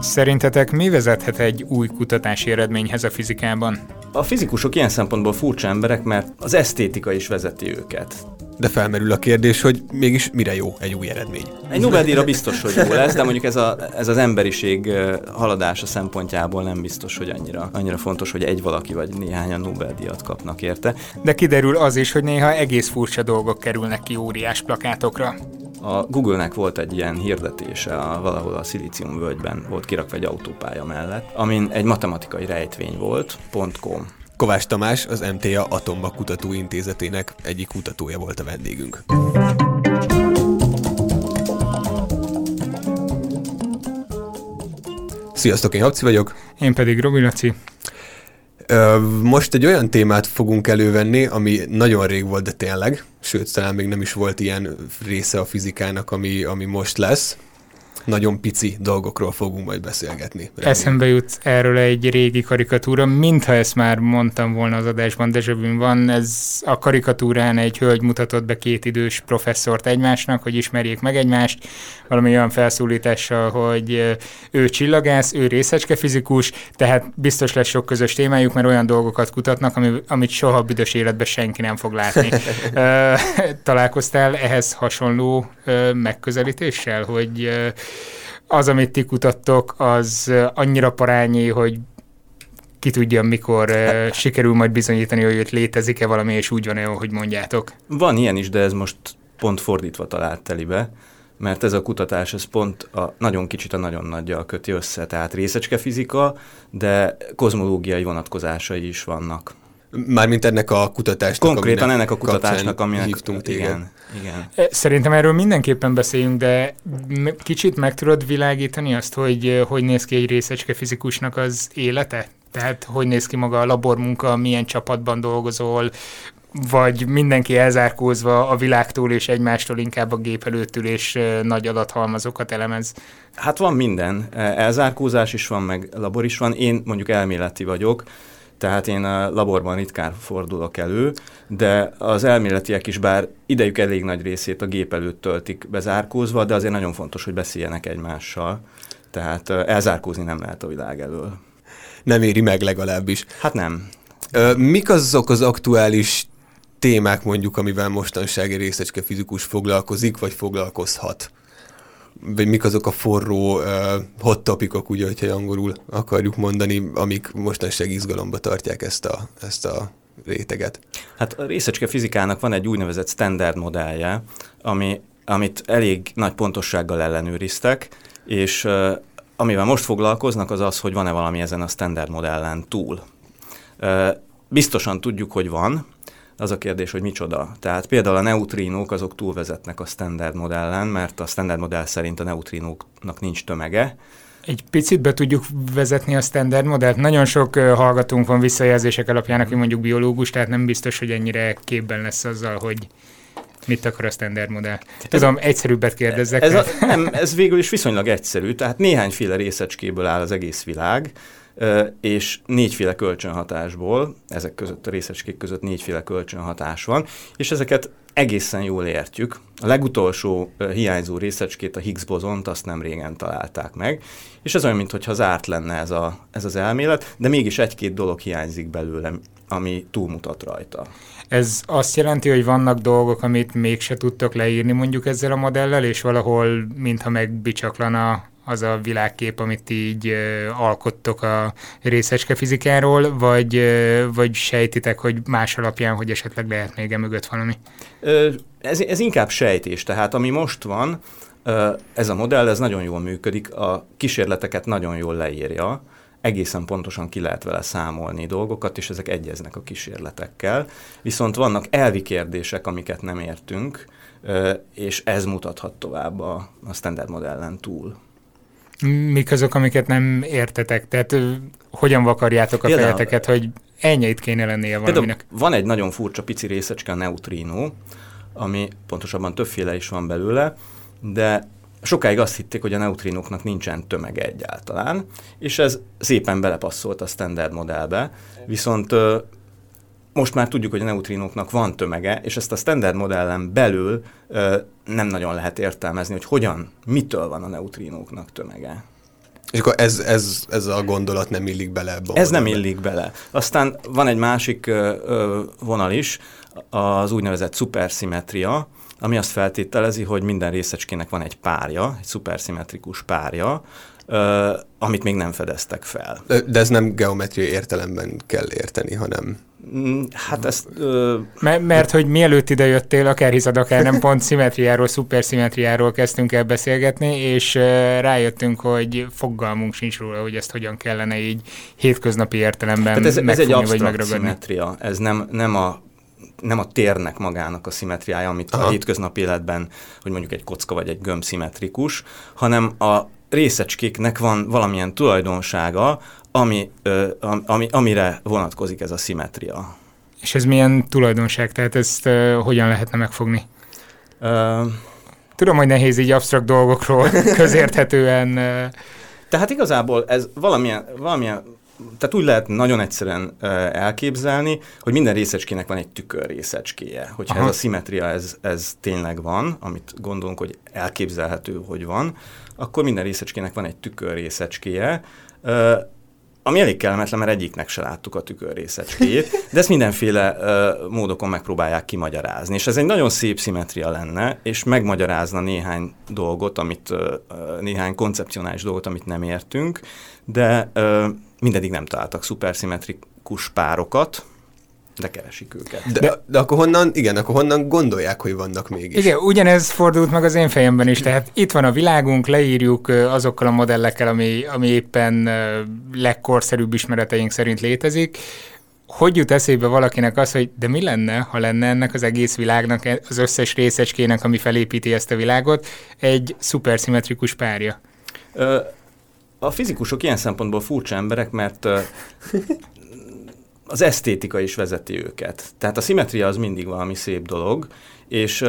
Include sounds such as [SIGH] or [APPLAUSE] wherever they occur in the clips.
Szerintetek mi vezethet egy új kutatási eredményhez a fizikában? A fizikusok ilyen szempontból furcsa emberek, mert az esztétika is vezeti őket. De felmerül a kérdés, hogy mégis mire jó egy új eredmény. Egy Nobel-díjra biztos, hogy jó lesz, de mondjuk ez, a, ez az emberiség haladása szempontjából nem biztos, hogy annyira, annyira fontos, hogy egy valaki vagy néhányan Nobel-díjat kapnak érte. De kiderül az is, hogy néha egész furcsa dolgok kerülnek ki óriás plakátokra. A Google-nek volt egy ilyen hirdetése, a, valahol a Szilícium völgyben volt kirakva egy autópálya mellett, amin egy matematikai rejtvény volt, .com. Kovács Tamás, az MTA Atomba Kutatóintézetének egyik kutatója volt a vendégünk. Sziasztok, én Habci vagyok. Én pedig Robi Laci. Most egy olyan témát fogunk elővenni, ami nagyon rég volt, de tényleg, sőt, talán még nem is volt ilyen része a fizikának, ami, ami most lesz nagyon pici dolgokról fogunk majd beszélgetni. Remélem. Eszembe jut erről egy régi karikatúra, mintha ezt már mondtam volna az adásban, de van, ez a karikatúrán egy hölgy mutatott be két idős professzort egymásnak, hogy ismerjék meg egymást, valami olyan felszólítással, hogy ő csillagász, ő részecskefizikus, tehát biztos lesz sok közös témájuk, mert olyan dolgokat kutatnak, amit soha büdös életben senki nem fog látni. [LAUGHS] Találkoztál ehhez hasonló megközelítéssel, hogy az, amit ti kutattok, az annyira parányi, hogy ki tudja, mikor uh, sikerül majd bizonyítani, hogy ott létezik-e valami, és úgy van olyan, hogy mondjátok. Van ilyen is, de ez most pont fordítva talált telibe, mert ez a kutatás, ez pont a nagyon kicsit a nagyon nagyjal köti össze, tehát részecske fizika, de kozmológiai vonatkozásai is vannak. Mármint ennek a kutatásnak. Konkrétan ennek a kutatásnak, aminek hívtunk téged. Igen, igen. E, szerintem erről mindenképpen beszéljünk, de kicsit meg tudod világítani azt, hogy e, hogy néz ki egy részecske fizikusnak az élete? Tehát hogy néz ki maga a labormunka, milyen csapatban dolgozol, vagy mindenki elzárkózva a világtól és egymástól inkább a gép előtt ül és e, nagy adathalmazokat elemez? Hát van minden. Elzárkózás is van, meg labor is van. Én mondjuk elméleti vagyok, tehát én a laborban ritkán fordulok elő, de az elméletiek is, bár idejük elég nagy részét a gép előtt töltik bezárkózva, de azért nagyon fontos, hogy beszéljenek egymással. Tehát elzárkózni nem lehet a világ elől. Nem éri meg legalábbis. Hát nem. Mik azok az aktuális témák mondjuk, amivel mostanság egy részecske fizikus foglalkozik, vagy foglalkozhat? Vagy mik azok a forró uh, hot topikok, ugye, hogyha angolul akarjuk mondani, amik mostanság izgalomba tartják ezt a, ezt a réteget? Hát a részecske fizikának van egy úgynevezett standard modellje, ami, amit elég nagy pontossággal ellenőriztek, és uh, amivel most foglalkoznak, az az, hogy van-e valami ezen a standard modellen túl. Uh, biztosan tudjuk, hogy van, az a kérdés, hogy micsoda. Tehát például a neutrinók azok túlvezetnek a standard modellen, mert a standard modell szerint a neutrinóknak nincs tömege, egy picit be tudjuk vezetni a standard modellt. Nagyon sok hallgatónk van visszajelzések alapján, aki mondjuk biológus, tehát nem biztos, hogy ennyire képben lesz azzal, hogy mit akar a standard modell. Tudom, ez, egyszerűbbet kérdezzek. Ez, a, nem, ez végül is viszonylag egyszerű, tehát néhányféle részecskéből áll az egész világ, és négyféle kölcsönhatásból, ezek között a részecskék között négyféle kölcsönhatás van, és ezeket egészen jól értjük. A legutolsó hiányzó részecskét, a Higgs bozont, azt nem régen találták meg, és ez olyan, mintha zárt lenne ez, a, ez az elmélet, de mégis egy-két dolog hiányzik belőle, ami túlmutat rajta. Ez azt jelenti, hogy vannak dolgok, amit mégse tudtok leírni mondjuk ezzel a modellel, és valahol mintha megbicsaklana az a világkép, amit így uh, alkottok a részecske fizikáról, vagy, uh, vagy sejtitek, hogy más alapján, hogy esetleg lehet még mögött valami? Ez, ez inkább sejtés, tehát ami most van, ez a modell, ez nagyon jól működik, a kísérleteket nagyon jól leírja, egészen pontosan ki lehet vele számolni dolgokat, és ezek egyeznek a kísérletekkel. Viszont vannak elvi kérdések, amiket nem értünk, és ez mutathat tovább a, a standard modellen túl. Mik azok, amiket nem értetek? Tehát hogyan vakarjátok a Például, fejeteket, hogy ennyit kéne lennie valaminek? Van egy nagyon furcsa pici részecske, a neutrino, ami pontosabban többféle is van belőle, de sokáig azt hitték, hogy a neutrinoknak nincsen tömege egyáltalán, és ez szépen belepasszolt a standard modellbe, viszont most már tudjuk, hogy a neutrinóknak van tömege, és ezt a standard modellen belül ö, nem nagyon lehet értelmezni, hogy hogyan, mitől van a neutrinóknak tömege. És akkor ez, ez, ez a gondolat nem illik bele ebbe. Ez nem illik bele. Aztán van egy másik ö, ö, vonal is, az úgynevezett szuperszimetria, ami azt feltételezi, hogy minden részecskének van egy párja, egy szuperszimmetrikus párja, amit még nem fedeztek fel. De ez nem geometriai értelemben kell érteni, hanem... Mm, hát ezt... Ö... Mert, mert hogy mielőtt ide jöttél, akár hiszed, akár nem, pont szimetriáról, szuperszimetriáról kezdtünk el beszélgetni, és rájöttünk, hogy fogalmunk sincs róla, hogy ezt hogyan kellene így hétköznapi értelemben hát ez, ez egy absztrakt vagy szimetria, ez nem, nem a nem a térnek magának a szimetriája, amit Aha. a hétköznapi életben, hogy mondjuk egy kocka vagy egy gömb szimmetrikus, hanem a részecskéknek van valamilyen tulajdonsága, ami, ö, ami, amire vonatkozik ez a szimetria. És ez milyen tulajdonság? Tehát ezt ö, hogyan lehetne megfogni? Ö... Tudom, hogy nehéz így absztrakt dolgokról [LAUGHS] közérthetően... Ö... Tehát igazából ez valamilyen, valamilyen tehát úgy lehet nagyon egyszerűen elképzelni, hogy minden részecskének van egy tükör részecskéje. Hogyha Aha. ez a szimetria, ez, ez tényleg van, amit gondolunk, hogy elképzelhető, hogy van, akkor minden részecskének van egy tükör részecskéje, ami elég kellemetlen, mert egyiknek se láttuk a tükör részecskéjét, de ezt mindenféle uh, módokon megpróbálják kimagyarázni. És ez egy nagyon szép szimetria lenne, és megmagyarázna néhány dolgot, amit, uh, néhány koncepcionális dolgot, amit nem értünk, de uh, mindedig nem találtak szuperszimmetrikus párokat, de keresik őket. De, de, de akkor honnan, igen, akkor honnan gondolják, hogy vannak mégis? Igen, ugyanez fordult meg az én fejemben is, tehát itt van a világunk, leírjuk azokkal a modellekkel, ami, ami éppen legkorszerűbb ismereteink szerint létezik, hogy jut eszébe valakinek az, hogy de mi lenne, ha lenne ennek az egész világnak, az összes részecskének, ami felépíti ezt a világot, egy szuperszimmetrikus párja? A fizikusok ilyen szempontból furcsa emberek, mert [LAUGHS] az esztétika is vezeti őket. Tehát a szimetria az mindig valami szép dolog, és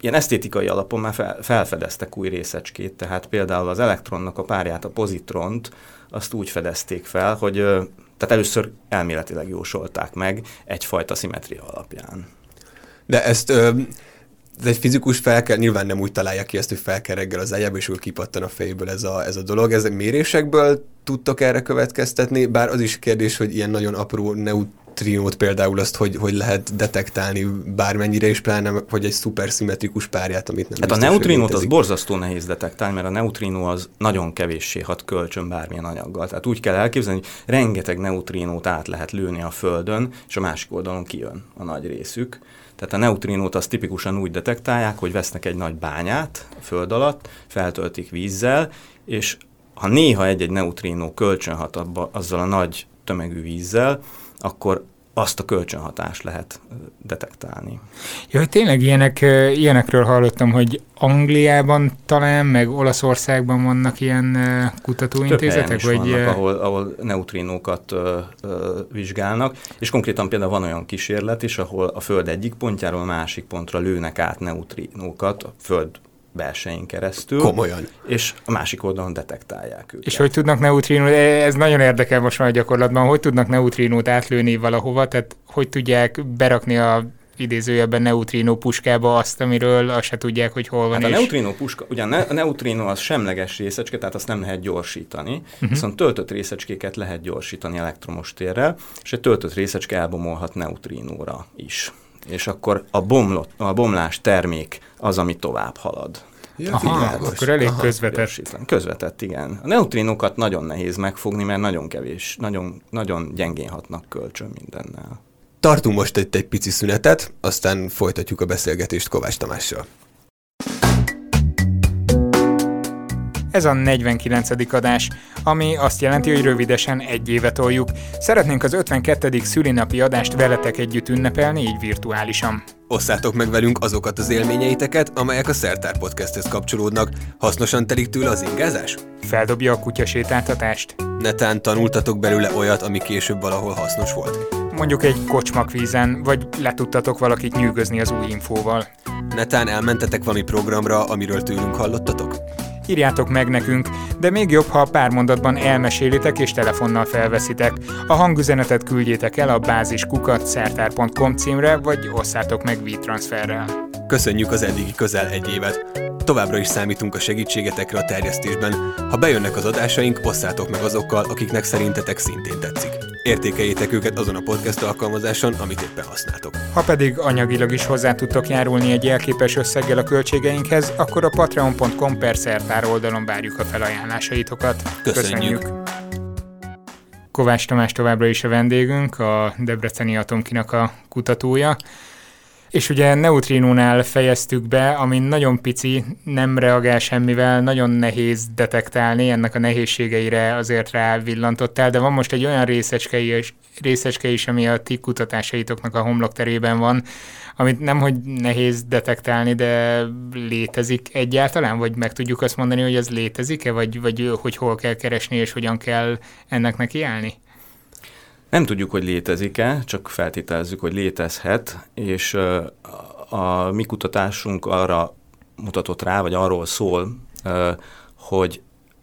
ilyen esztétikai alapon már fel, felfedeztek új részecskét, tehát például az elektronnak a párját, a pozitront, azt úgy fedezték fel, hogy tehát először elméletileg jósolták meg egyfajta szimetria alapján. De ezt ez egy fizikus fel kell, nyilván nem úgy találja ki ezt, hogy fel kell reggel az ágyába, és úgy kipattan a fejéből ez a, ez a dolog. Ez mérésekből tudtok erre következtetni, bár az is kérdés, hogy ilyen nagyon apró neutrinót például azt, hogy, hogy lehet detektálni bármennyire is, pláne, hogy egy szuperszimmetrikus párját, amit nem Hát a neutrinót az borzasztó nehéz detektálni, mert a neutrinó az nagyon kevéssé hat kölcsön bármilyen anyaggal. Tehát úgy kell elképzelni, hogy rengeteg neutrinót át lehet lőni a Földön, és a másik oldalon kijön a nagy részük tehát a neutrinót azt tipikusan úgy detektálják, hogy vesznek egy nagy bányát a föld alatt, feltöltik vízzel, és ha néha egy-egy neutrínó kölcsönhat abba, azzal a nagy tömegű vízzel, akkor azt a kölcsönhatást lehet detektálni. Ja, hogy tényleg ilyenek, ilyenekről hallottam, hogy Angliában talán, meg Olaszországban vannak ilyen kutatóintézetek? Több vagy vannak, ahol, ahol neutrinókat ö, ö, vizsgálnak, és konkrétan például van olyan kísérlet is, ahol a Föld egyik pontjáról a másik pontra lőnek át neutrinókat a Föld belsején keresztül. Komolyan. És a másik oldalon detektálják őket. És hogy tudnak neutrinót, ez nagyon érdekel most már a gyakorlatban, hogy tudnak neutrinót átlőni valahova, tehát hogy tudják berakni a idézőjelben neutrino puskába azt, amiről azt se tudják, hogy hol van. Hát a neutrino puska, ugyan a neutrino az semleges részecske, tehát azt nem lehet gyorsítani, uh-huh. viszont töltött részecskéket lehet gyorsítani elektromos térrel, és egy töltött részecske elbomolhat neutrinóra is. És akkor a, bomlott, a bomlás termék az, ami tovább halad. Ja, Aha, világos. akkor elég Aha, közvetett. Közvetett, igen. A neutrinokat nagyon nehéz megfogni, mert nagyon kevés, nagyon, nagyon gyengén hatnak kölcsön mindennel. Tartunk most egy, egy pici szünetet, aztán folytatjuk a beszélgetést Kovács Tamással. Ez a 49. adás, ami azt jelenti, hogy rövidesen egy éve toljuk. Szeretnénk az 52. szülinapi adást veletek együtt ünnepelni, így virtuálisan. Osszátok meg velünk azokat az élményeiteket, amelyek a Szertár Podcasthez kapcsolódnak. Hasznosan telik tőle az ingázás? Feldobja a kutyasétáltatást? Netán tanultatok belőle olyat, ami később valahol hasznos volt? Mondjuk egy kocsmakvízen, vagy letudtatok valakit nyűgözni az új infóval? Netán elmentetek valami programra, amiről tőlünk hallottatok? Írjátok meg nekünk, de még jobb, ha pár mondatban elmesélitek és telefonnal felveszitek. A hangüzenetet küldjétek el a báziskukat szertár.com címre, vagy osszátok meg WeTransferrel. Köszönjük az eddigi közel egy évet. Továbbra is számítunk a segítségetekre a terjesztésben. Ha bejönnek az adásaink, osszátok meg azokkal, akiknek szerintetek szintén tetszik. Értékeljétek őket azon a podcast alkalmazáson, amit éppen használtok. Ha pedig anyagilag is hozzá tudtok járulni egy jelképes összeggel a költségeinkhez, akkor a patreon.com per szertár oldalon várjuk a felajánlásaitokat. Köszönjük. Kovács Tamás továbbra is a vendégünk, a Debreceni Atomkinak a kutatója. És ugye neutrinónál fejeztük be, ami nagyon pici, nem reagál semmivel, nagyon nehéz detektálni, ennek a nehézségeire azért rá villantottál, de van most egy olyan részecske is, részecske is ami a ti kutatásaitoknak a homlokterében van, amit nem hogy nehéz detektálni, de létezik egyáltalán, vagy meg tudjuk azt mondani, hogy ez létezik-e, vagy, vagy hogy hol kell keresni, és hogyan kell ennek nekiállni? Nem tudjuk, hogy létezik-e, csak feltételezzük, hogy létezhet, és a mi kutatásunk arra mutatott rá, vagy arról szól, hogy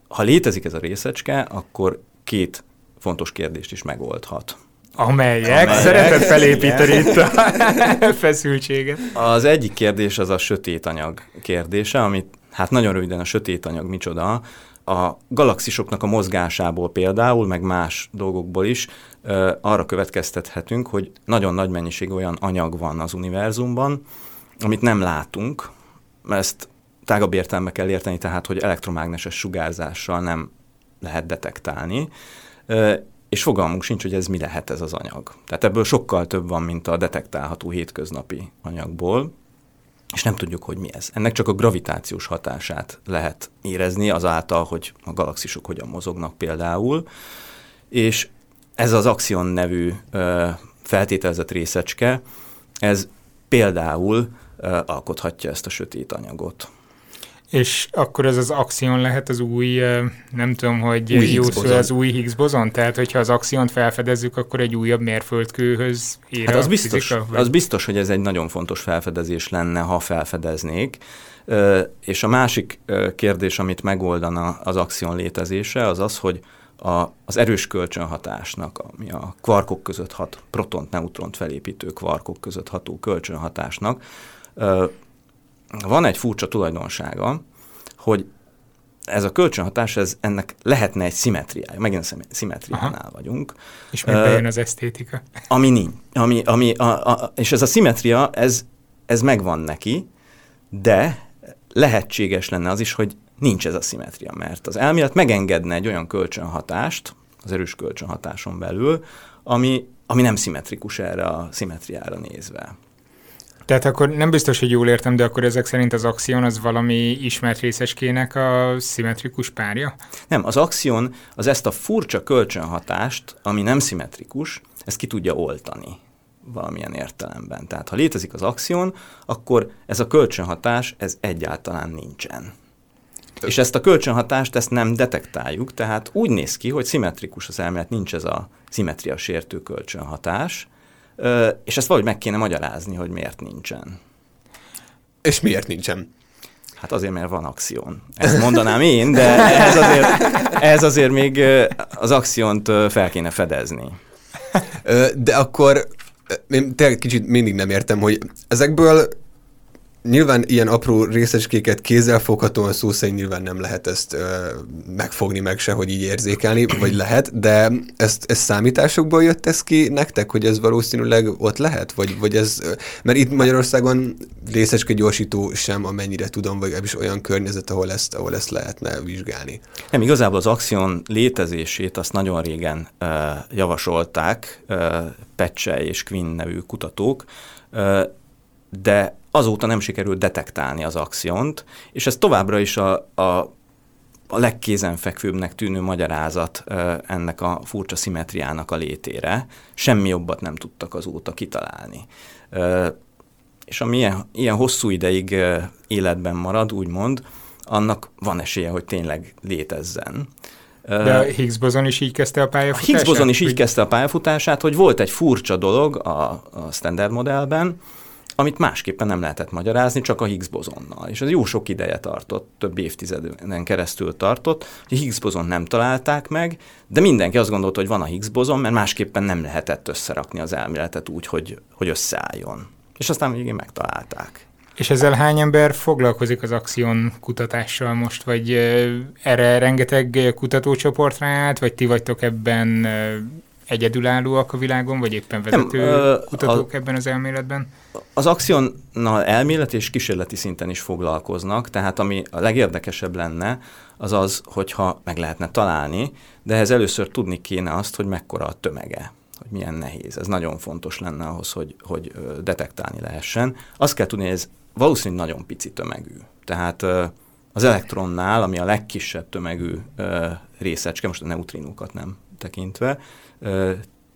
ha létezik ez a részecske, akkor két fontos kérdést is megoldhat. Amelyek? Amelyek. Szereted felépíteni itt a [LAUGHS] feszültséget. Az egyik kérdés az a sötét anyag kérdése, amit hát nagyon röviden a sötét anyag micsoda, a galaxisoknak a mozgásából például, meg más dolgokból is arra következtethetünk, hogy nagyon nagy mennyiség olyan anyag van az univerzumban, amit nem látunk, ezt tágabb értelme kell érteni, tehát, hogy elektromágneses sugárzással nem lehet detektálni, és fogalmunk sincs, hogy ez mi lehet ez az anyag. Tehát ebből sokkal több van, mint a detektálható hétköznapi anyagból, és nem tudjuk, hogy mi ez. Ennek csak a gravitációs hatását lehet érezni azáltal, hogy a galaxisok hogyan mozognak például, és ez az Axion nevű ö, feltételezett részecske, ez például ö, alkothatja ezt a sötét anyagot. És akkor ez az axion lehet az új, nem tudom, hogy új jó szó az új Higgs bozon? Tehát, hogyha az axiont felfedezzük, akkor egy újabb mérföldkőhöz ér hát az biztos, fizika, az biztos, hogy ez egy nagyon fontos felfedezés lenne, ha felfedeznék. És a másik kérdés, amit megoldana az axion létezése, az az, hogy a, az erős kölcsönhatásnak, ami a kvarkok között hat, protont, neutront felépítő kvarkok között ható kölcsönhatásnak, van egy furcsa tulajdonsága, hogy ez a kölcsönhatás, ez ennek lehetne egy szimetriája. Megint a szimetriánál Aha. vagyunk. És még bejön az esztétika. Ami nincs. Ami, ami, a, a, és ez a szimetria, ez, ez megvan neki, de lehetséges lenne az is, hogy nincs ez a szimetria, mert az elmélet megengedne egy olyan kölcsönhatást, az erős kölcsönhatáson belül, ami, ami nem szimmetrikus erre a szimetriára nézve. Tehát akkor nem biztos, hogy jól értem, de akkor ezek szerint az axion az valami ismert részeskének a szimmetrikus párja? Nem, az axion az ezt a furcsa kölcsönhatást, ami nem szimmetrikus, ezt ki tudja oltani valamilyen értelemben. Tehát ha létezik az axion, akkor ez a kölcsönhatás, ez egyáltalán nincsen. És ezt a kölcsönhatást, ezt nem detektáljuk, tehát úgy néz ki, hogy szimmetrikus az elmélet, nincs ez a szimmetria sértő kölcsönhatás, és ezt valahogy meg kéne magyarázni, hogy miért nincsen. És miért nincsen? Hát azért, mert van akción. Ezt mondanám én, de ez azért, ez azért még az akciónt fel kéne fedezni. De akkor én tényleg kicsit mindig nem értem, hogy ezekből nyilván ilyen apró részecskéket kézzelfoghatóan szó szerint nyilván nem lehet ezt ö, megfogni meg se, hogy így érzékelni, vagy lehet, de ezt, ezt számításokból jött ez ki nektek, hogy ez valószínűleg ott lehet? Vagy, vagy ez, mert itt Magyarországon részecske gyorsító sem, amennyire tudom, vagy is olyan környezet, ahol ezt, ahol ezt lehetne vizsgálni. Nem, igazából az akción létezését azt nagyon régen uh, javasolták uh, Pecse és Quinn nevű kutatók, de azóta nem sikerült detektálni az axiont, és ez továbbra is a, a, a legkézenfekvőbbnek tűnő magyarázat ennek a furcsa szimetriának a létére. Semmi jobbat nem tudtak azóta kitalálni. És ami ilyen, ilyen hosszú ideig életben marad, úgymond, annak van esélye, hogy tényleg létezzen. De a Higgs bozon is így kezdte a pályafutását? A Higgs bozon is így kezdte a pályafutását, hogy volt egy furcsa dolog a, a standard modellben, amit másképpen nem lehetett magyarázni, csak a Higgs bozonnal. És ez jó sok ideje tartott, több évtizeden keresztül tartott, hogy a Higgs bozon nem találták meg, de mindenki azt gondolta, hogy van a Higgs bozon, mert másképpen nem lehetett összerakni az elméletet úgy, hogy, hogy összeálljon. És aztán végén megtalálták. És ezzel hány ember foglalkozik az akción kutatással most, vagy erre rengeteg kutatócsoport állt, vagy ti vagytok ebben egyedülállóak a világon, vagy éppen vezető Nem, ö, kutatók a, ebben az elméletben? Az akciónnal elmélet és kísérleti szinten is foglalkoznak, tehát ami a legérdekesebb lenne, az az, hogyha meg lehetne találni, de ehhez először tudni kéne azt, hogy mekkora a tömege hogy milyen nehéz. Ez nagyon fontos lenne ahhoz, hogy, hogy detektálni lehessen. Azt kell tudni, hogy ez valószínűleg nagyon pici tömegű. Tehát az elektronnál, ami a legkisebb tömegű részecske, most a neutrinókat nem tekintve,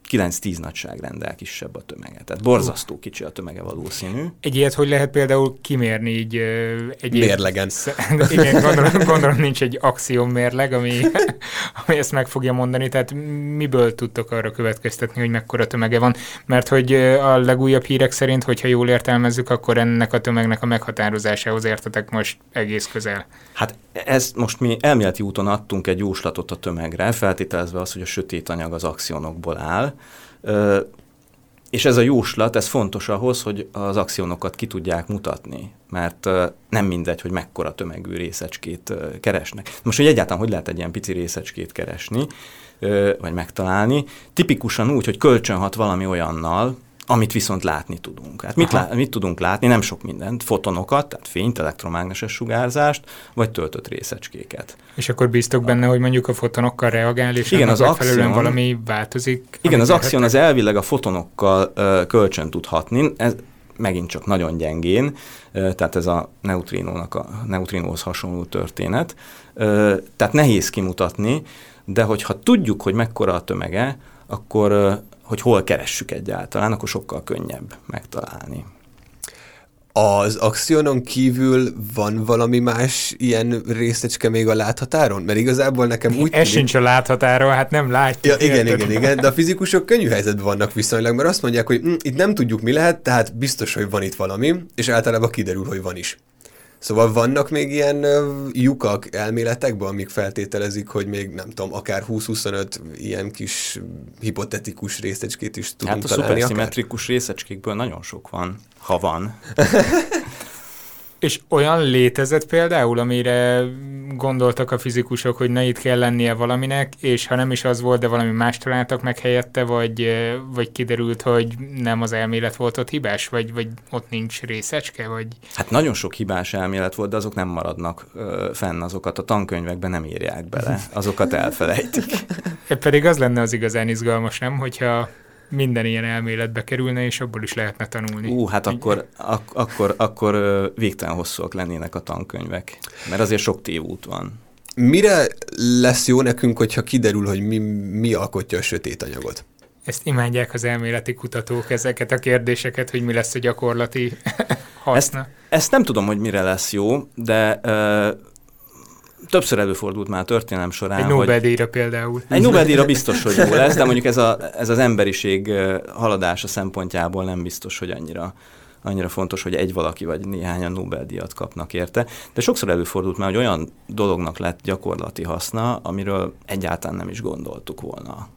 9-10 nagyságrendel kisebb a tömege. Tehát borzasztó kicsi a tömege valószínű. Egy ilyet hogy lehet például kimérni így egy Mérlegen. [LAUGHS] Igen, gondolom, gondolom nincs egy mérleg, ami, [LAUGHS] ami ezt meg fogja mondani, tehát miből tudtok arra következtetni, hogy mekkora tömege van? Mert hogy a legújabb hírek szerint, hogyha jól értelmezzük, akkor ennek a tömegnek a meghatározásához értetek most egész közel. Hát ezt most mi elméleti úton adtunk egy jóslatot a tömegre, feltételezve azt, hogy a sötét anyag az axionokból áll, és ez a jóslat, ez fontos ahhoz, hogy az akciónokat ki tudják mutatni, mert nem mindegy, hogy mekkora tömegű részecskét keresnek. Most, hogy egyáltalán hogy lehet egy ilyen pici részecskét keresni, vagy megtalálni, tipikusan úgy, hogy kölcsönhat valami olyannal, amit viszont látni tudunk. Hát mit, lá- mit tudunk látni? Nem sok mindent. Fotonokat, tehát fényt, elektromágneses sugárzást, vagy töltött részecskéket. És akkor bíztok benne, hogy mondjuk a fotonokkal reagál, és igen, az akción, valami változik? Igen, az akción az elvileg a fotonokkal ö, kölcsön tudhatni. Ez megint csak nagyon gyengén, tehát ez a neutrinónak a neutrinóhoz hasonló történet. Tehát nehéz kimutatni, de hogyha tudjuk, hogy mekkora a tömege, akkor hogy hol keressük egyáltalán, akkor sokkal könnyebb megtalálni. Az akcionon kívül van valami más ilyen részecske még a láthatáron? Mert igazából nekem úgy... Ez sincs a láthatáron, hát nem látjuk. Ja, igen, igen, igen, de a fizikusok könnyű helyzetben vannak viszonylag, mert azt mondják, hogy hm, itt nem tudjuk mi lehet, tehát biztos, hogy van itt valami, és általában kiderül, hogy van is. Szóval vannak még ilyen lyukak elméletekben, amik feltételezik, hogy még nem tudom, akár 20-25 ilyen kis hipotetikus részecskét is tudunk hát a találni. A szuperszimmetrikus részecskékből nagyon sok van, ha van. [LAUGHS] És olyan létezett például, amire gondoltak a fizikusok, hogy na itt kell lennie valaminek, és ha nem is az volt, de valami más találtak meg helyette, vagy, vagy kiderült, hogy nem az elmélet volt ott hibás, vagy, vagy ott nincs részecske, vagy... Hát nagyon sok hibás elmélet volt, de azok nem maradnak ö, fenn, azokat a tankönyvekben nem írják bele, azokat elfelejtik. [LAUGHS] Pedig az lenne az igazán izgalmas, nem? Hogyha minden ilyen elméletbe kerülne, és abból is lehetne tanulni. Ú, hát akkor, ak- akkor, akkor végtelen hosszúak lennének a tankönyvek, mert azért sok tévút van. Mire lesz jó nekünk, hogyha kiderül, hogy mi, mi alkotja a sötét anyagot? Ezt imádják az elméleti kutatók, ezeket a kérdéseket, hogy mi lesz a gyakorlati [LAUGHS] haszna. Ezt, ezt nem tudom, hogy mire lesz jó, de többször előfordult már a történelem során. Egy Nobel-díjra például. Egy Nobel-díjra biztos, hogy jó lesz, de mondjuk ez, a, ez az emberiség haladása szempontjából nem biztos, hogy annyira annyira fontos, hogy egy valaki vagy néhányan Nobel-díjat kapnak érte. De sokszor előfordult már, hogy olyan dolognak lett gyakorlati haszna, amiről egyáltalán nem is gondoltuk volna.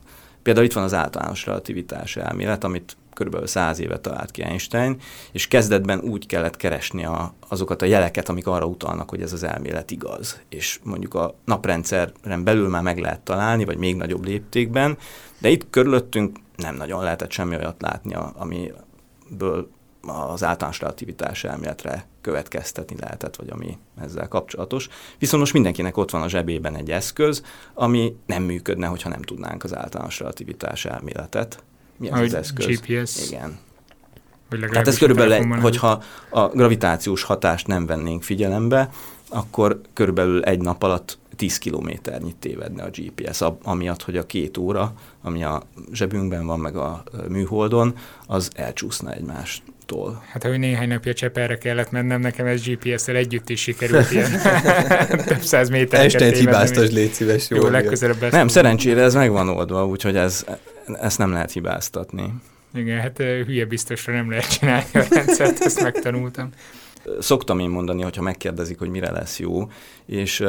Például itt van az általános relativitás elmélet, amit kb. száz éve talált ki Einstein, és kezdetben úgy kellett keresni a, azokat a jeleket, amik arra utalnak, hogy ez az elmélet igaz. És mondjuk a naprendszeren belül már meg lehet találni, vagy még nagyobb léptékben, de itt körülöttünk nem nagyon lehetett semmi olyat látni, amiből az általános relativitás elméletre következtetni lehetett, vagy ami ezzel kapcsolatos. Viszont most mindenkinek ott van a zsebében egy eszköz, ami nem működne, hogyha nem tudnánk az általános relativitás elméletet mi az, az eszköz? GPS. Igen. Tehát ez körülbelül, egy, hogyha a gravitációs hatást nem vennénk figyelembe, akkor körülbelül egy nap alatt 10 kilométernyit tévedne a GPS, amiatt, hogy a két óra, ami a zsebünkben van, meg a műholdon, az elcsúszna egymástól. Hát, hogy néhány napja Cseperre kellett mennem, nekem ez GPS-el együtt is sikerült ilyen [LAUGHS] több száz métereket Este egy hibáztas, légy szíves. Jó, jó legközelebb Nem, szerencsére ez meg van oldva, úgyhogy ez, ezt nem lehet hibáztatni. Igen, hát hülye biztosra nem lehet csinálni a rendszert, ezt megtanultam. Szoktam én mondani, hogyha megkérdezik, hogy mire lesz jó, és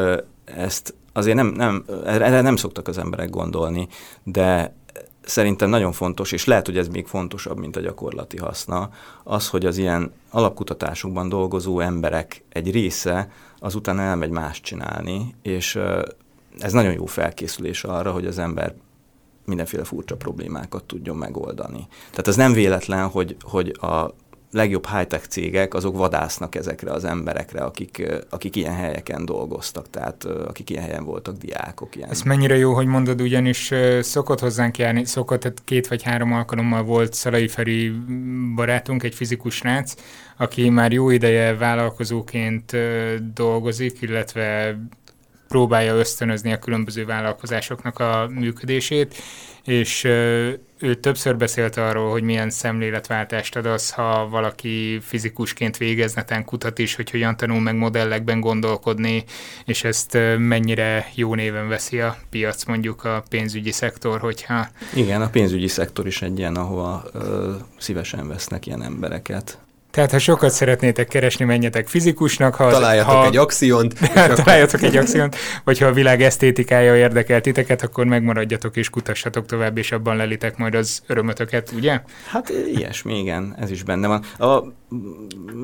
ezt azért nem, nem, erre nem szoktak az emberek gondolni, de szerintem nagyon fontos, és lehet, hogy ez még fontosabb, mint a gyakorlati haszna, az, hogy az ilyen alapkutatásokban dolgozó emberek egy része azután elmegy más csinálni, és ez nagyon jó felkészülés arra, hogy az ember mindenféle furcsa problémákat tudjon megoldani. Tehát ez nem véletlen, hogy, hogy a legjobb high-tech cégek, azok vadásznak ezekre az emberekre, akik, akik ilyen helyeken dolgoztak, tehát akik ilyen helyen voltak diákok. Ilyen. Ez mennyire jó, hogy mondod, ugyanis szokott hozzánk járni, szokott, tehát két vagy három alkalommal volt Szalai Feri barátunk, egy fizikus rác, aki már jó ideje vállalkozóként dolgozik, illetve próbálja ösztönözni a különböző vállalkozásoknak a működését, és ő többször beszélt arról, hogy milyen szemléletváltást ad az, ha valaki fizikusként végezneten kutat is, hogy hogyan tanul meg modellekben gondolkodni, és ezt mennyire jó néven veszi a piac, mondjuk a pénzügyi szektor, hogyha... Igen, a pénzügyi szektor is egy ilyen, ahova ö, szívesen vesznek ilyen embereket. Tehát, ha sokat szeretnétek keresni, menjetek fizikusnak. Ha találjatok ha, egy axiont. [LAUGHS] találjatok egy axiont, vagy ha a világ esztétikája érdekel titeket, akkor megmaradjatok és kutassatok tovább, és abban lelitek majd az örömötöket, ugye? Hát ilyesmi, igen, ez is benne van. A,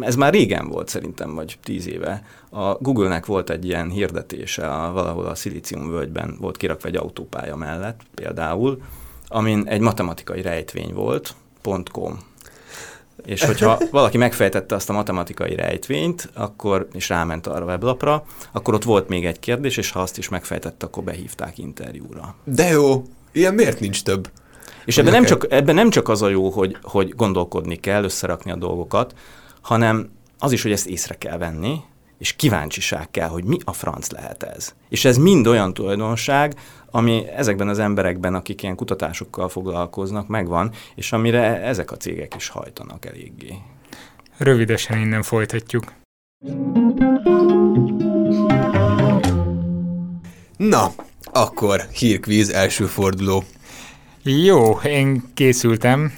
ez már régen volt szerintem, vagy tíz éve. A Google-nek volt egy ilyen hirdetése, a, valahol a Szilícium völgyben volt kirakva egy autópálya mellett például, amin egy matematikai rejtvény volt, .com és hogyha valaki megfejtette azt a matematikai rejtvényt, akkor, és ráment arra a weblapra, akkor ott volt még egy kérdés, és ha azt is megfejtette, akkor behívták interjúra. De jó! Ilyen miért nincs több? És ebben nem, csak, ebben nem csak az a jó, hogy, hogy gondolkodni kell, összerakni a dolgokat, hanem az is, hogy ezt észre kell venni, és kíváncsiság kell, hogy mi a franc lehet ez. És ez mind olyan tulajdonság, ami ezekben az emberekben, akik ilyen kutatásokkal foglalkoznak, megvan, és amire ezek a cégek is hajtanak eléggé. Rövidesen innen folytatjuk. Na, akkor hírkvíz első forduló. Jó, én készültem.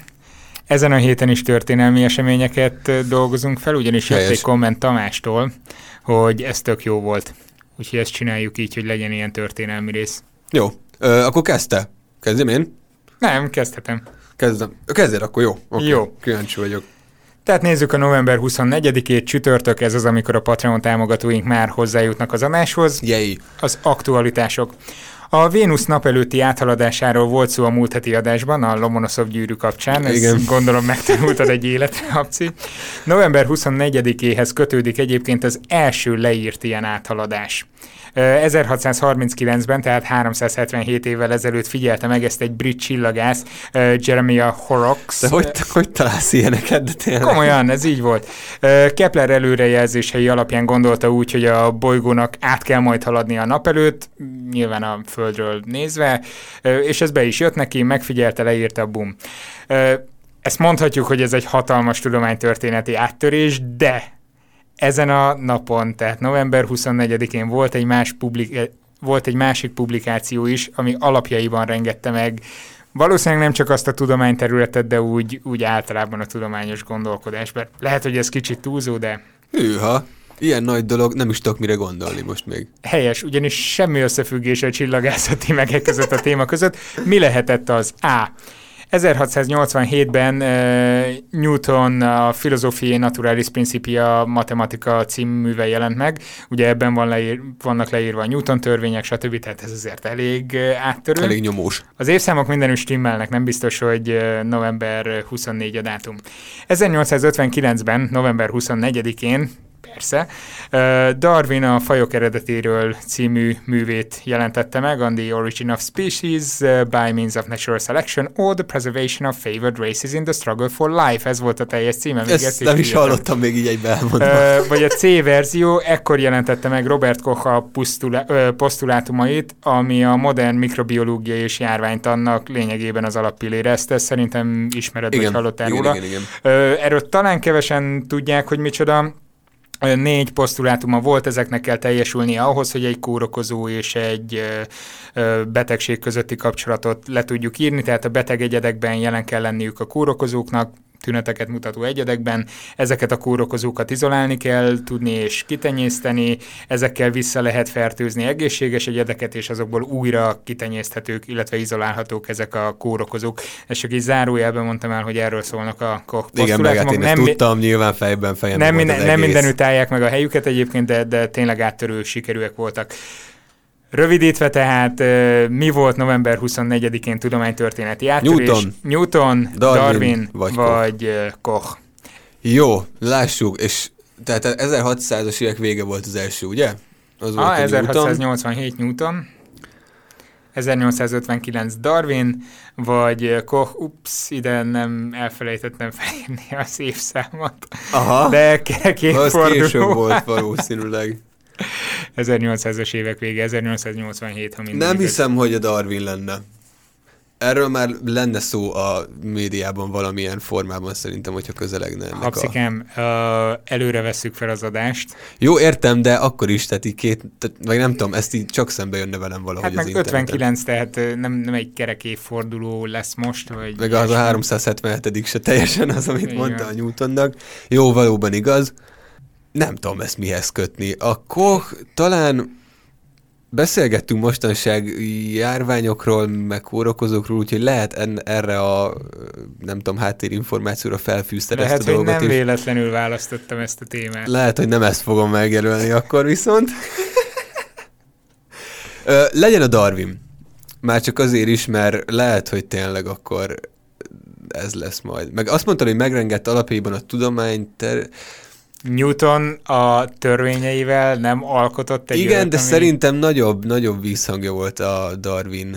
Ezen a héten is történelmi eseményeket dolgozunk fel, ugyanis jött egy komment Tamástól, hogy ez tök jó volt. Úgyhogy ezt csináljuk így, hogy legyen ilyen történelmi rész. Jó, Ö, akkor kezdte. Kezdjem én? Nem, kezdhetem. Kezdem. Kezdjél, akkor jó. Okay. Jó. Kíváncsi vagyok. Tehát nézzük a november 24-ét, csütörtök, ez az, amikor a Patreon támogatóink már hozzájutnak az adáshoz. Jei. Az aktualitások. A Vénusz nap előtti áthaladásáról volt szó a múlt heti adásban, a Lomonoszov gyűrű kapcsán, ezt Igen. gondolom megtanultad egy életre, Habci. November 24-éhez kötődik egyébként az első leírt ilyen áthaladás. 1639-ben, tehát 377 évvel ezelőtt figyelte meg ezt egy brit csillagász, Jeremiah Horrocks. De hogy, hogy találsz ilyeneket? De tényleg? Komolyan, ez így volt. Kepler előrejelzései alapján gondolta úgy, hogy a bolygónak át kell majd haladni a nap előtt, nyilván a Földről nézve, és ez be is jött neki, megfigyelte, leírta, bum. Ezt mondhatjuk, hogy ez egy hatalmas tudománytörténeti áttörés, de ezen a napon, tehát november 24-én volt egy, más publik, eh, volt egy másik publikáció is, ami alapjaiban rengette meg valószínűleg nem csak azt a tudományterületet, de úgy, úgy általában a tudományos gondolkodásban. Lehet, hogy ez kicsit túlzó, de... Hűha! Ilyen nagy dolog, nem is tudok mire gondolni most még. Helyes, ugyanis semmi összefüggés a csillagászati [LAUGHS] megek között a téma között. Mi lehetett az? A. 1687-ben uh, Newton a Philosophiae Naturalis Principia Matematika című jelent meg. Ugye ebben van leír, vannak leírva a Newton törvények, stb. Tehát ez azért elég áttörő. Elég nyomós. Az évszámok mindenütt stimmelnek, nem biztos, hogy november 24 a dátum. 1859-ben, november 24-én persze. Darwin a Fajok eredetéről című művét jelentette meg, On the Origin of Species by Means of Natural Selection or the Preservation of Favored Races in the Struggle for Life. Ez volt a teljes címe. Még ezt, ezt nem is írtam. hallottam még így egyben Vagy a C verzió, ekkor jelentette meg Robert Koch a posztulátumait, ami a modern mikrobiológia és járványtannak lényegében az alappillére. Ezt, ezt szerintem ismered, igen, vagy hallottál igen, róla. Igen, igen. Erről talán kevesen tudják, hogy micsoda négy posztulátuma volt, ezeknek kell teljesülnie ahhoz, hogy egy kórokozó és egy betegség közötti kapcsolatot le tudjuk írni, tehát a beteg egyedekben jelen kell lenniük a kórokozóknak, tüneteket mutató egyedekben. Ezeket a kórokozókat izolálni kell tudni és kitenyészteni, ezekkel vissza lehet fertőzni egészséges egyedeket, és azokból újra kitenyészthetők, illetve izolálhatók ezek a kórokozók. Ezt csak így zárójelben mondtam el, hogy erről szólnak a Igen, meg hát én nem, tudtam, nyilván fejben fejem. Nem, minden, nem mindenütt állják meg a helyüket egyébként, de, de tényleg áttörő sikerűek voltak. Rövidítve tehát, mi volt november 24-én tudománytörténeti áttörés? Newton, Newton Darwin, Darwin vagy, vagy Koch. Koch. Jó, lássuk, és tehát 1600-as évek vége volt az első, ugye? Az volt ah, 1687 Newton. Newton. 1859 Darwin, vagy Koch, ups, ide nem elfelejtettem felírni az évszámot. Aha, de két az később volt valószínűleg. 1800-as évek vége, 1887, ha minden Nem igaz. hiszem, hogy a Darwin lenne. Erről már lenne szó a médiában valamilyen formában szerintem, hogyha közelegne ennek Hapszikám, a... uh, előre vesszük fel az adást. Jó, értem, de akkor is, tehát így két, tehát, vagy nem tudom, ezt így csak szembe jönne velem valahogy hát meg az 59, tehát nem, nem egy kerek évforduló lesz most, vagy... Meg az a 377 se teljesen az, amit Igen. mondta a Newtonnak. Jó, valóban igaz nem tudom ezt mihez kötni. A Koch talán beszélgettünk mostanság járványokról, meg kórokozókról, úgyhogy lehet en, erre a nem tudom, háttérinformációra felfűzted lehet, ezt a dolgot. Lehet, hogy nem véletlenül választottam ezt a témát. Lehet, hogy nem ezt fogom megjelölni akkor viszont. [LAUGHS] Ö, legyen a Darwin. Már csak azért is, mert lehet, hogy tényleg akkor ez lesz majd. Meg azt mondta, hogy megrengett alapjában a tudomány ter- Newton a törvényeivel nem alkotott egy Igen, de ami... szerintem nagyobb, nagyobb vízhangja volt a Darwin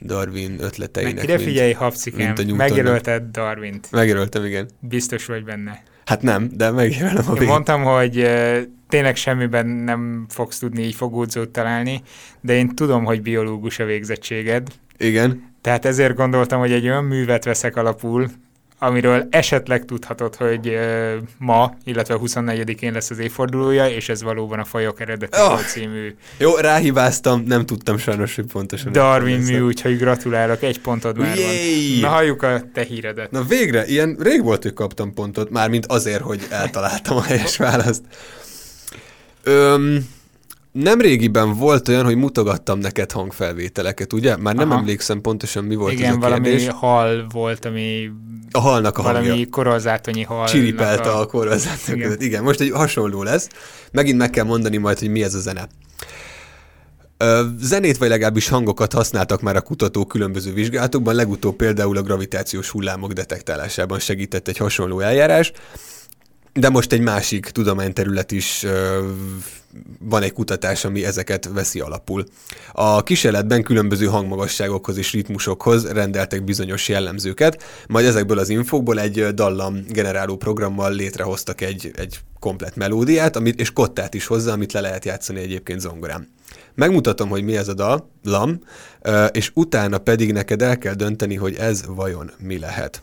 Darwin ötleteinek. Ide figyelj, Hapcikem, megjelölted Darwint. Megjelöltem, igen. Biztos vagy benne. Hát nem, de megjelölem a Én mondtam, hogy uh, tényleg semmiben nem fogsz tudni így fogódzót találni, de én tudom, hogy biológus a végzettséged. Igen. Tehát ezért gondoltam, hogy egy olyan művet veszek alapul, amiről esetleg tudhatod, hogy uh, ma, illetve 24-én lesz az évfordulója, és ez valóban a Fajok eredeti oh, című. Jó, ráhibáztam, nem tudtam sajnos, hogy pontosan. Darwin mű, úgyhogy gratulálok, egy pontod már Yay! van. Na halljuk a te híredet. Na végre, ilyen rég volt, hogy kaptam pontot, mármint azért, hogy eltaláltam a helyes választ. Öm, nem régiben volt olyan, hogy mutogattam neked hangfelvételeket, ugye? Már nem Aha. emlékszem pontosan, mi volt Igen, ez a valami kérdés. hal volt, ami... A halnak a valami hangja. korallzátonyi hal. Csiripelte a, a korallzátonyi között. [LAUGHS] Igen, most egy hasonló lesz. Megint meg kell mondani majd, hogy mi ez a zene. Zenét vagy legalábbis hangokat használtak már a kutatók különböző vizsgálatokban, legutóbb például a gravitációs hullámok detektálásában segített egy hasonló eljárás. De most egy másik tudományterület is van egy kutatás, ami ezeket veszi alapul. A kísérletben különböző hangmagasságokhoz és ritmusokhoz rendeltek bizonyos jellemzőket, majd ezekből az infokból egy dallam generáló programmal létrehoztak egy, egy komplet melódiát, amit, és kottát is hozzá, amit le lehet játszani egyébként zongorán. Megmutatom, hogy mi ez a dal, lam, és utána pedig neked el kell dönteni, hogy ez vajon mi lehet.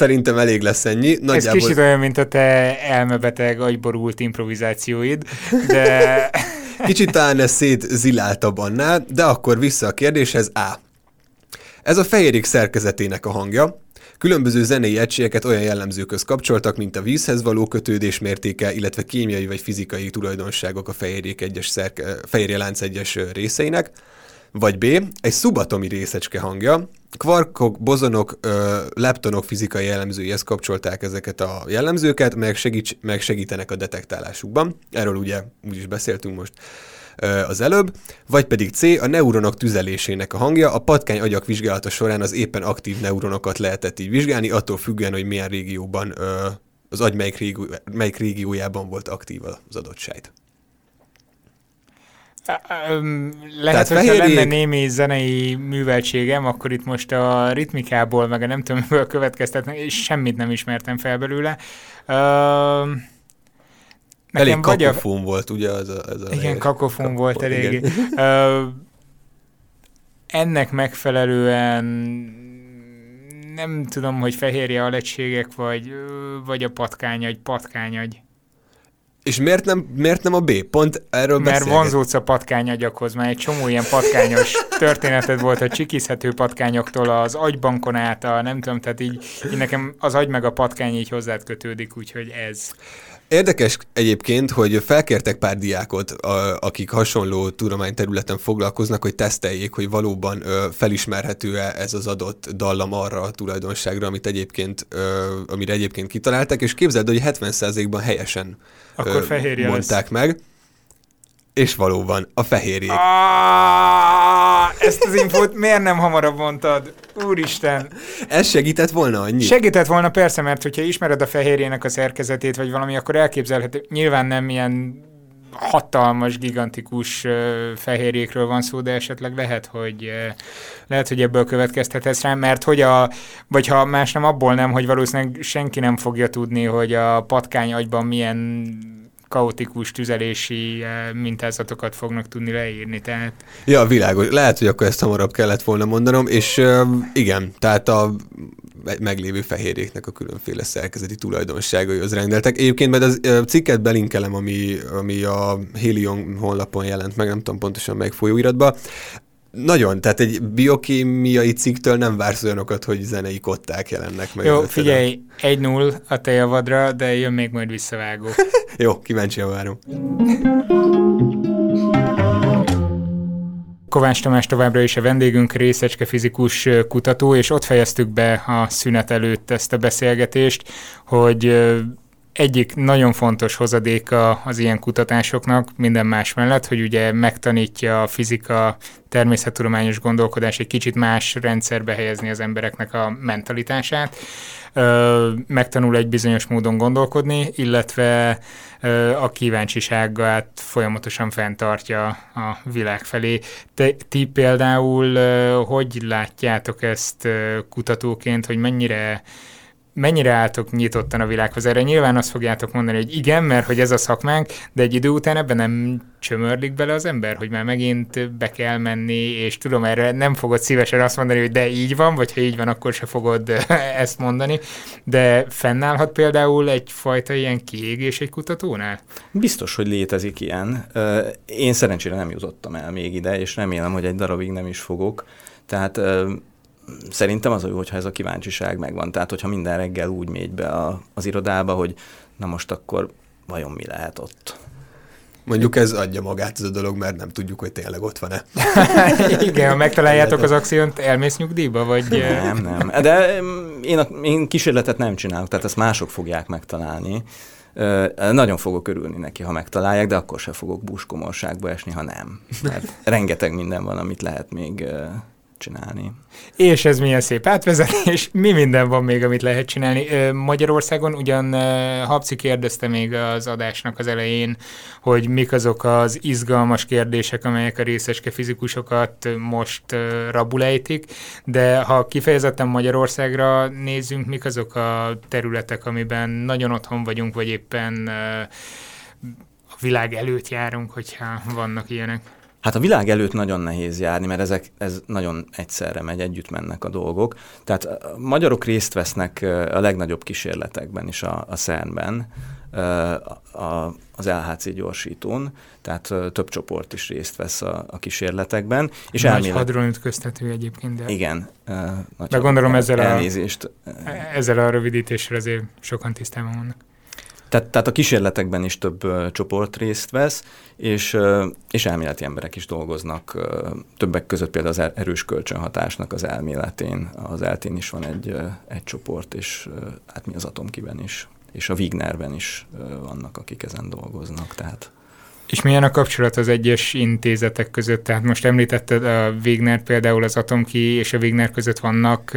Szerintem elég lesz ennyi. Nagyjából... Ez kicsit olyan, mint a te elmebeteg, agyborult improvizációid, de... [LAUGHS] Kicsit talán ez szétziláltabb annál, de akkor vissza a kérdéshez. A. Ez a fehérik szerkezetének a hangja. Különböző zenei egységeket olyan jellemzőköz kapcsoltak, mint a vízhez való kötődés mértéke, illetve kémiai vagy fizikai tulajdonságok a fehérjék egyes szerke, fehérje lánc egyes részeinek. Vagy B. Egy szubatomi részecske hangja. Kvarkok, bozonok, ö, leptonok fizikai jellemzőihez kapcsolták ezeket a jellemzőket, meg, segíts, meg segítenek a detektálásukban. Erről ugye úgyis beszéltünk most az előbb, vagy pedig C, a neuronok tüzelésének a hangja. A patkány agyak vizsgálata során az éppen aktív neuronokat lehetett így vizsgálni, attól függően, hogy milyen régióban, az agy melyik, régió, melyik régiójában volt aktív az adott sejt. Lehet, hogy fehérjék... lenne némi zenei műveltségem, akkor itt most a ritmikából, meg a nem tudom, miből következtetni, és semmit nem ismertem fel belőle. Uh, elég kakofón a... volt, ugye? Ez a, ez a igen, kakofón volt elég. Uh, [LAUGHS] ennek megfelelően nem tudom, hogy fehérje alegységek, vagy, vagy a patkányagy, patkányagy. És miért nem, miért nem a B? Pont erről Mert vonzódsz a patkányagyakhoz, már egy csomó ilyen patkányos történeted volt a csikizhető patkányoktól az agybankon át, a nem tudom, tehát így, így nekem az agy meg a patkány így hozzád kötődik, úgyhogy ez. Érdekes egyébként, hogy felkértek pár diákot, akik hasonló tudományterületen foglalkoznak, hogy teszteljék, hogy valóban felismerhető-e ez az adott dallam arra a tulajdonságra, amit egyébként, amire egyébként kitalálták, és képzeld, hogy 70%-ban helyesen Akkor mondták lesz. meg. És valóban, a fehérjék. Ah, ezt az infót miért nem hamarabb mondtad? Úristen! Ez segített volna annyi? Segített volna persze, mert hogyha ismered a fehérjének a szerkezetét, vagy valami, akkor elképzelhető. Nyilván nem ilyen hatalmas, gigantikus uh, fehérjékről van szó, de esetleg lehet, hogy uh, lehet, hogy ebből következtethetsz rá, mert hogy a, vagy ha más nem abból nem, hogy valószínűleg senki nem fogja tudni, hogy a patkány agyban milyen kaotikus tüzelési eh, mintázatokat fognak tudni leírni. Tehát... Ja, világos. Lehet, hogy akkor ezt hamarabb kellett volna mondanom, és igen, tehát a meglévő fehérjéknek a különféle szerkezeti az rendeltek. Egyébként majd az cikket belinkelem, ami, ami a Helion honlapon jelent meg, nem tudom pontosan meg folyóiratba. Nagyon, tehát egy biokémiai cikktől nem vársz olyanokat, hogy zenei kották jelennek meg. Jó, figyelj, 1-0 a te javadra, de jön még majd visszavágó. [LAUGHS] Jó, kíváncsian várom. Kovács Tamás továbbra is a vendégünk, részecske fizikus kutató, és ott fejeztük be a szünet előtt ezt a beszélgetést, hogy egyik nagyon fontos hozadéka az ilyen kutatásoknak minden más mellett, hogy ugye megtanítja a fizika, természettudományos gondolkodás egy kicsit más rendszerbe helyezni az embereknek a mentalitását, megtanul egy bizonyos módon gondolkodni, illetve a kíváncsiságát folyamatosan fenntartja a világ felé. Te, ti például hogy látjátok ezt kutatóként, hogy mennyire mennyire álltok nyitottan a világhoz? Erre nyilván azt fogjátok mondani, hogy igen, mert hogy ez a szakmánk, de egy idő után ebben nem csömörlik bele az ember, hogy már megint be kell menni, és tudom, erre nem fogod szívesen azt mondani, hogy de így van, vagy ha így van, akkor se fogod [LAUGHS] ezt mondani, de fennállhat például egyfajta ilyen kiégés egy kutatónál? Biztos, hogy létezik ilyen. Én szerencsére nem jutottam el még ide, és remélem, hogy egy darabig nem is fogok. Tehát szerintem az a jó, hogyha ez a kíváncsiság megvan. Tehát, hogyha minden reggel úgy mégy be a, az irodába, hogy na most akkor vajon mi lehet ott. Mondjuk ez adja magát ez a dolog, mert nem tudjuk, hogy tényleg ott van-e. [LAUGHS] Igen, ha megtaláljátok az akciót, elmész nyugdíjba, vagy... Nem, nem. De én, a, én kísérletet nem csinálok, tehát ezt mások fogják megtalálni. Nagyon fogok örülni neki, ha megtalálják, de akkor se fogok búskomorságba esni, ha nem. Mert rengeteg minden van, amit lehet még csinálni. És ez milyen szép átvezetés, [LAUGHS] mi minden van még, amit lehet csinálni. Magyarországon ugyan Habci kérdezte még az adásnak az elején, hogy mik azok az izgalmas kérdések, amelyek a részeske fizikusokat most rabulejtik, de ha kifejezetten Magyarországra nézzünk, mik azok a területek, amiben nagyon otthon vagyunk, vagy éppen a világ előtt járunk, hogyha vannak ilyenek? Hát a világ előtt nagyon nehéz járni, mert ezek, ez nagyon egyszerre megy, együtt mennek a dolgok. Tehát a magyarok részt vesznek a legnagyobb kísérletekben is a, a CERN-ben, a, az LHC gyorsítón, tehát több csoport is részt vesz a, a kísérletekben. És Nagy elmélet... hadronütköztető egyébként. De... Igen. De gondolom ezzel elnézést. a, ezzel a rövidítésre azért sokan tisztában vannak. Tehát, tehát a kísérletekben is több uh, csoport részt vesz, és, uh, és elméleti emberek is dolgoznak, uh, többek között például az erős kölcsönhatásnak az elméletén. Az eltén is van egy, uh, egy csoport, és uh, hát mi az atomkiben is, és a Wignerben is vannak, akik ezen dolgoznak. Tehát és milyen a kapcsolat az egyes intézetek között? Tehát most említetted a Wigner például az Atomki és a Wigner között vannak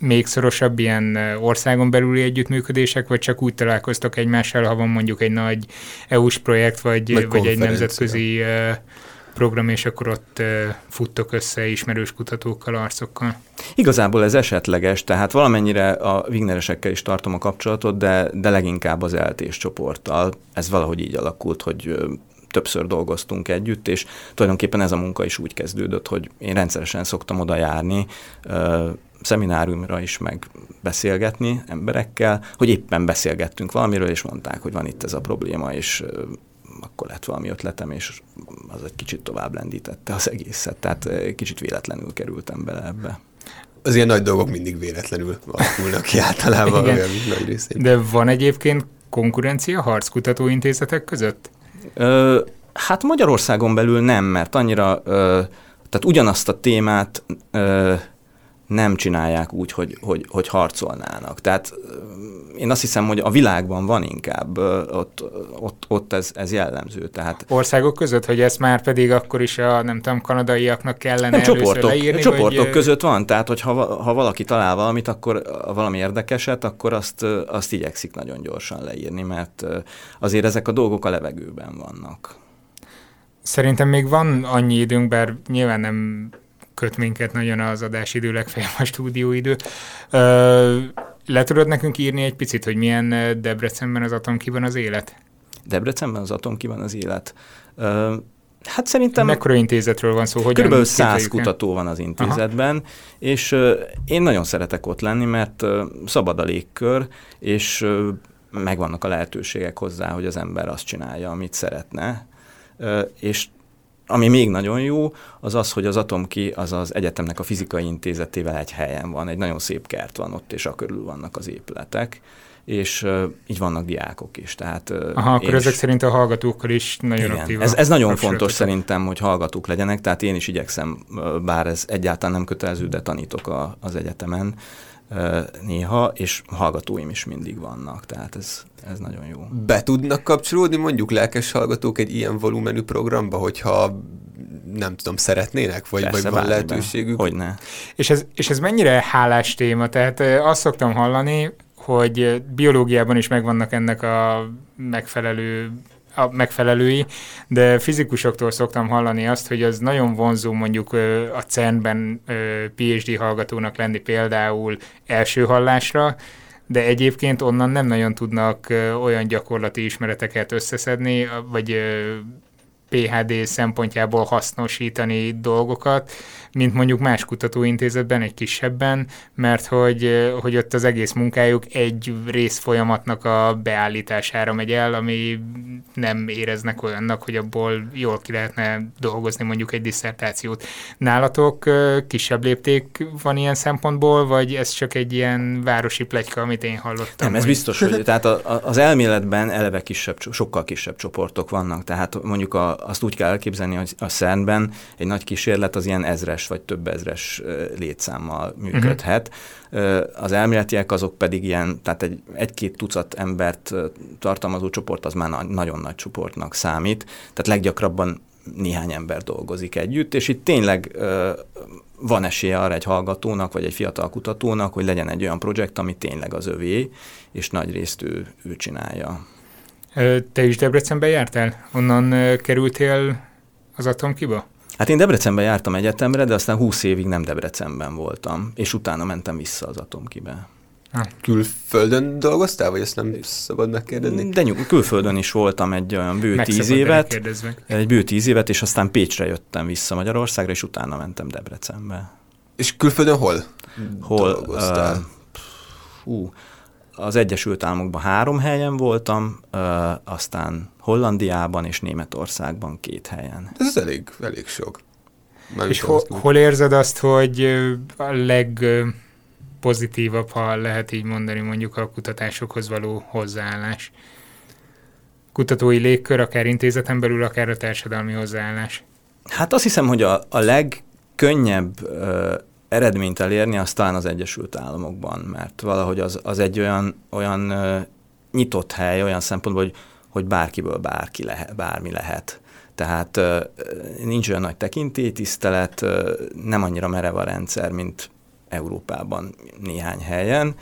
még szorosabb ilyen országon belüli együttműködések, vagy csak úgy találkoztok egymással, ha van mondjuk egy nagy EU-s projekt, vagy, vagy egy nemzetközi program, és akkor ott futtok össze ismerős kutatókkal, arcokkal? Igazából ez esetleges, tehát valamennyire a Wigneresekkel is tartom a kapcsolatot, de, de leginkább az eltés csoporttal. Ez valahogy így alakult, hogy többször dolgoztunk együtt, és tulajdonképpen ez a munka is úgy kezdődött, hogy én rendszeresen szoktam oda járni, szemináriumra is meg beszélgetni emberekkel, hogy éppen beszélgettünk valamiről, és mondták, hogy van itt ez a probléma, és akkor lett valami ötletem, és az egy kicsit tovább lendítette az egészet, tehát kicsit véletlenül kerültem bele ebbe. Az ilyen nagy dolgok mindig véletlenül alakulnak ki általában olyan nagy részén. De van egyébként konkurencia harckutatóintézetek között? Ö, hát Magyarországon belül nem, mert annyira, ö, tehát ugyanazt a témát ö, nem csinálják úgy, hogy, hogy, hogy harcolnának. Tehát én azt hiszem, hogy a világban van inkább, ott, ott, ott ez, ez jellemző. Tehát Országok között, hogy ezt már pedig akkor is a, nem tudom, kanadaiaknak kellene nem, csoportok, leírni? Csoportok vagy... között van, tehát hogy ha, ha valaki talál valamit, akkor valami érdekeset, akkor azt, azt igyekszik nagyon gyorsan leírni, mert azért ezek a dolgok a levegőben vannak. Szerintem még van annyi időnk, bár nyilván nem köt minket nagyon az adásidő, legfeljebb a stúdióidő. Ö, le tudod nekünk írni egy picit, hogy milyen Debrecenben az atomkiban az élet? Debrecenben az atomkiban az élet? Ö, Hát szerintem... Mekkora intézetről van szó? Hogyan körülbelül száz kutató van az intézetben, Aha. és uh, én nagyon szeretek ott lenni, mert uh, szabad a légkör, és uh, megvannak a lehetőségek hozzá, hogy az ember azt csinálja, amit szeretne. Uh, és ami még nagyon jó, az az, hogy az Atomki az az egyetemnek a fizikai intézetével egy helyen van, egy nagyon szép kert van ott, és a körül vannak az épületek, és uh, így vannak diákok is. Tehát, uh, Aha, akkor ezek is, szerint a hallgatókkal is nagyon igen, aktív. Ez, ez nagyon fontos szerintem, hogy hallgatók legyenek, tehát én is igyekszem, bár ez egyáltalán nem kötelező, de tanítok a, az egyetemen, néha, és hallgatóim is mindig vannak, tehát ez, ez nagyon jó. Be tudnak kapcsolódni mondjuk lelkes hallgatók egy ilyen volumenű programba, hogyha nem tudom, szeretnének, vagy, Persze, vagy van lehetőségük? Hogyne. És ez, és ez mennyire hálás téma? Tehát azt szoktam hallani, hogy biológiában is megvannak ennek a megfelelő a megfelelői, de fizikusoktól szoktam hallani azt, hogy az nagyon vonzó mondjuk a CERN-ben PhD hallgatónak lenni például első hallásra, de egyébként onnan nem nagyon tudnak olyan gyakorlati ismereteket összeszedni, vagy PHD szempontjából hasznosítani dolgokat, mint mondjuk más kutatóintézetben, egy kisebben, mert hogy, hogy ott az egész munkájuk egy részfolyamatnak a beállítására megy el, ami nem éreznek olyannak, hogy abból jól ki lehetne dolgozni mondjuk egy diszertációt. Nálatok kisebb lépték van ilyen szempontból, vagy ez csak egy ilyen városi plegyka, amit én hallottam? Nem, ez hogy... biztos, hogy tehát a, a, az elméletben eleve kisebb, sokkal kisebb csoportok vannak, tehát mondjuk a, azt úgy kell elképzelni, hogy a CERN-ben egy nagy kísérlet az ilyen ezres vagy több ezres létszámmal működhet. Uh-huh. Az elméletiek azok pedig ilyen, tehát egy, egy-két tucat embert tartalmazó csoport az már nagyon nagy csoportnak számít, tehát leggyakrabban néhány ember dolgozik együtt, és itt tényleg van esélye arra egy hallgatónak, vagy egy fiatal kutatónak, hogy legyen egy olyan projekt, ami tényleg az övé, és nagy részt ő, ő csinálja. Te is Debrecenbe jártál? Onnan kerültél az Atomkiba? Hát én Debrecenben jártam egyetemre, de aztán 20 évig nem Debrecenben voltam, és utána mentem vissza az Atomkibe. Külföldön dolgoztál, vagy ezt nem szabad megkérdezni? De nyug, külföldön is voltam egy olyan bő Meg tíz évet. Egy bő tíz évet, és aztán Pécsre jöttem vissza Magyarországra, és utána mentem Debrecenbe. És külföldön hol? Hol? Dolgoztál? Uh, hú, az Egyesült Államokban három helyen voltam, ö, aztán Hollandiában és Németországban két helyen. Ez elég, elég sok. Nem és ho- hol érzed azt, hogy a legpozitívabb, ha lehet így mondani, mondjuk a kutatásokhoz való hozzáállás? Kutatói légkör, akár intézeten belül, akár a társadalmi hozzáállás? Hát azt hiszem, hogy a, a legkönnyebb ö, eredményt elérni, az talán az Egyesült Államokban, mert valahogy az, az egy olyan, olyan nyitott hely, olyan szempontból, hogy, hogy bárkiből bárki lehet, bármi lehet. Tehát nincs olyan nagy tekintélytisztelet, nem annyira merev a rendszer, mint Európában néhány helyen.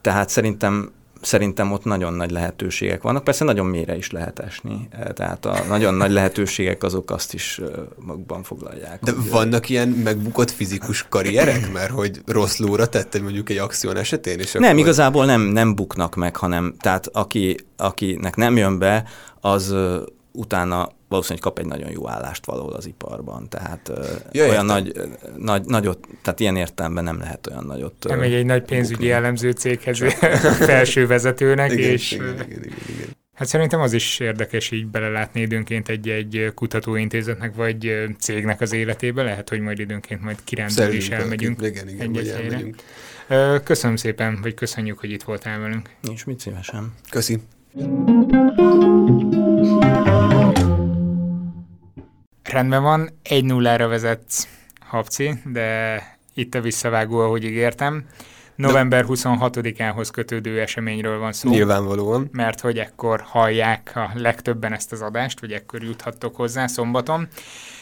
Tehát szerintem szerintem ott nagyon nagy lehetőségek vannak. Persze nagyon mélyre is lehet esni, e, tehát a nagyon nagy lehetőségek azok azt is magukban foglalják. De hogy vannak ilyen megbukott fizikus karrierek, mert hogy rossz lóra tette mondjuk egy akción esetén? És nem, akkor... igazából nem, nem buknak meg, hanem tehát aki, akinek nem jön be, az utána valószínűleg kap egy nagyon jó állást valahol az iparban. Tehát ja, olyan nagy, nagy, nagyot, tehát ilyen értelemben nem lehet olyan nagyot. Nem egy, egy nagy pénzügyi bukni. elemző céghez [LAUGHS] felső vezetőnek, igen, és igen, igen, igen, igen. Hát szerintem az is érdekes így belelátni időnként egy-egy kutatóintézetnek vagy cégnek az életébe. Lehet, hogy majd időnként majd kirándul is elmegyünk. Igen, igen, egy elmegyünk. Köszönöm szépen, vagy köszönjük, hogy itt voltál velünk. Nincs mit szívesen. Köszi. Rendben van, egy nullára vezetsz, Habci, de itt a visszavágó, ahogy ígértem. November 26-ához kötődő eseményről van szó. Nyilvánvalóan. Mert hogy ekkor hallják a legtöbben ezt az adást, vagy ekkor juthattok hozzá szombaton.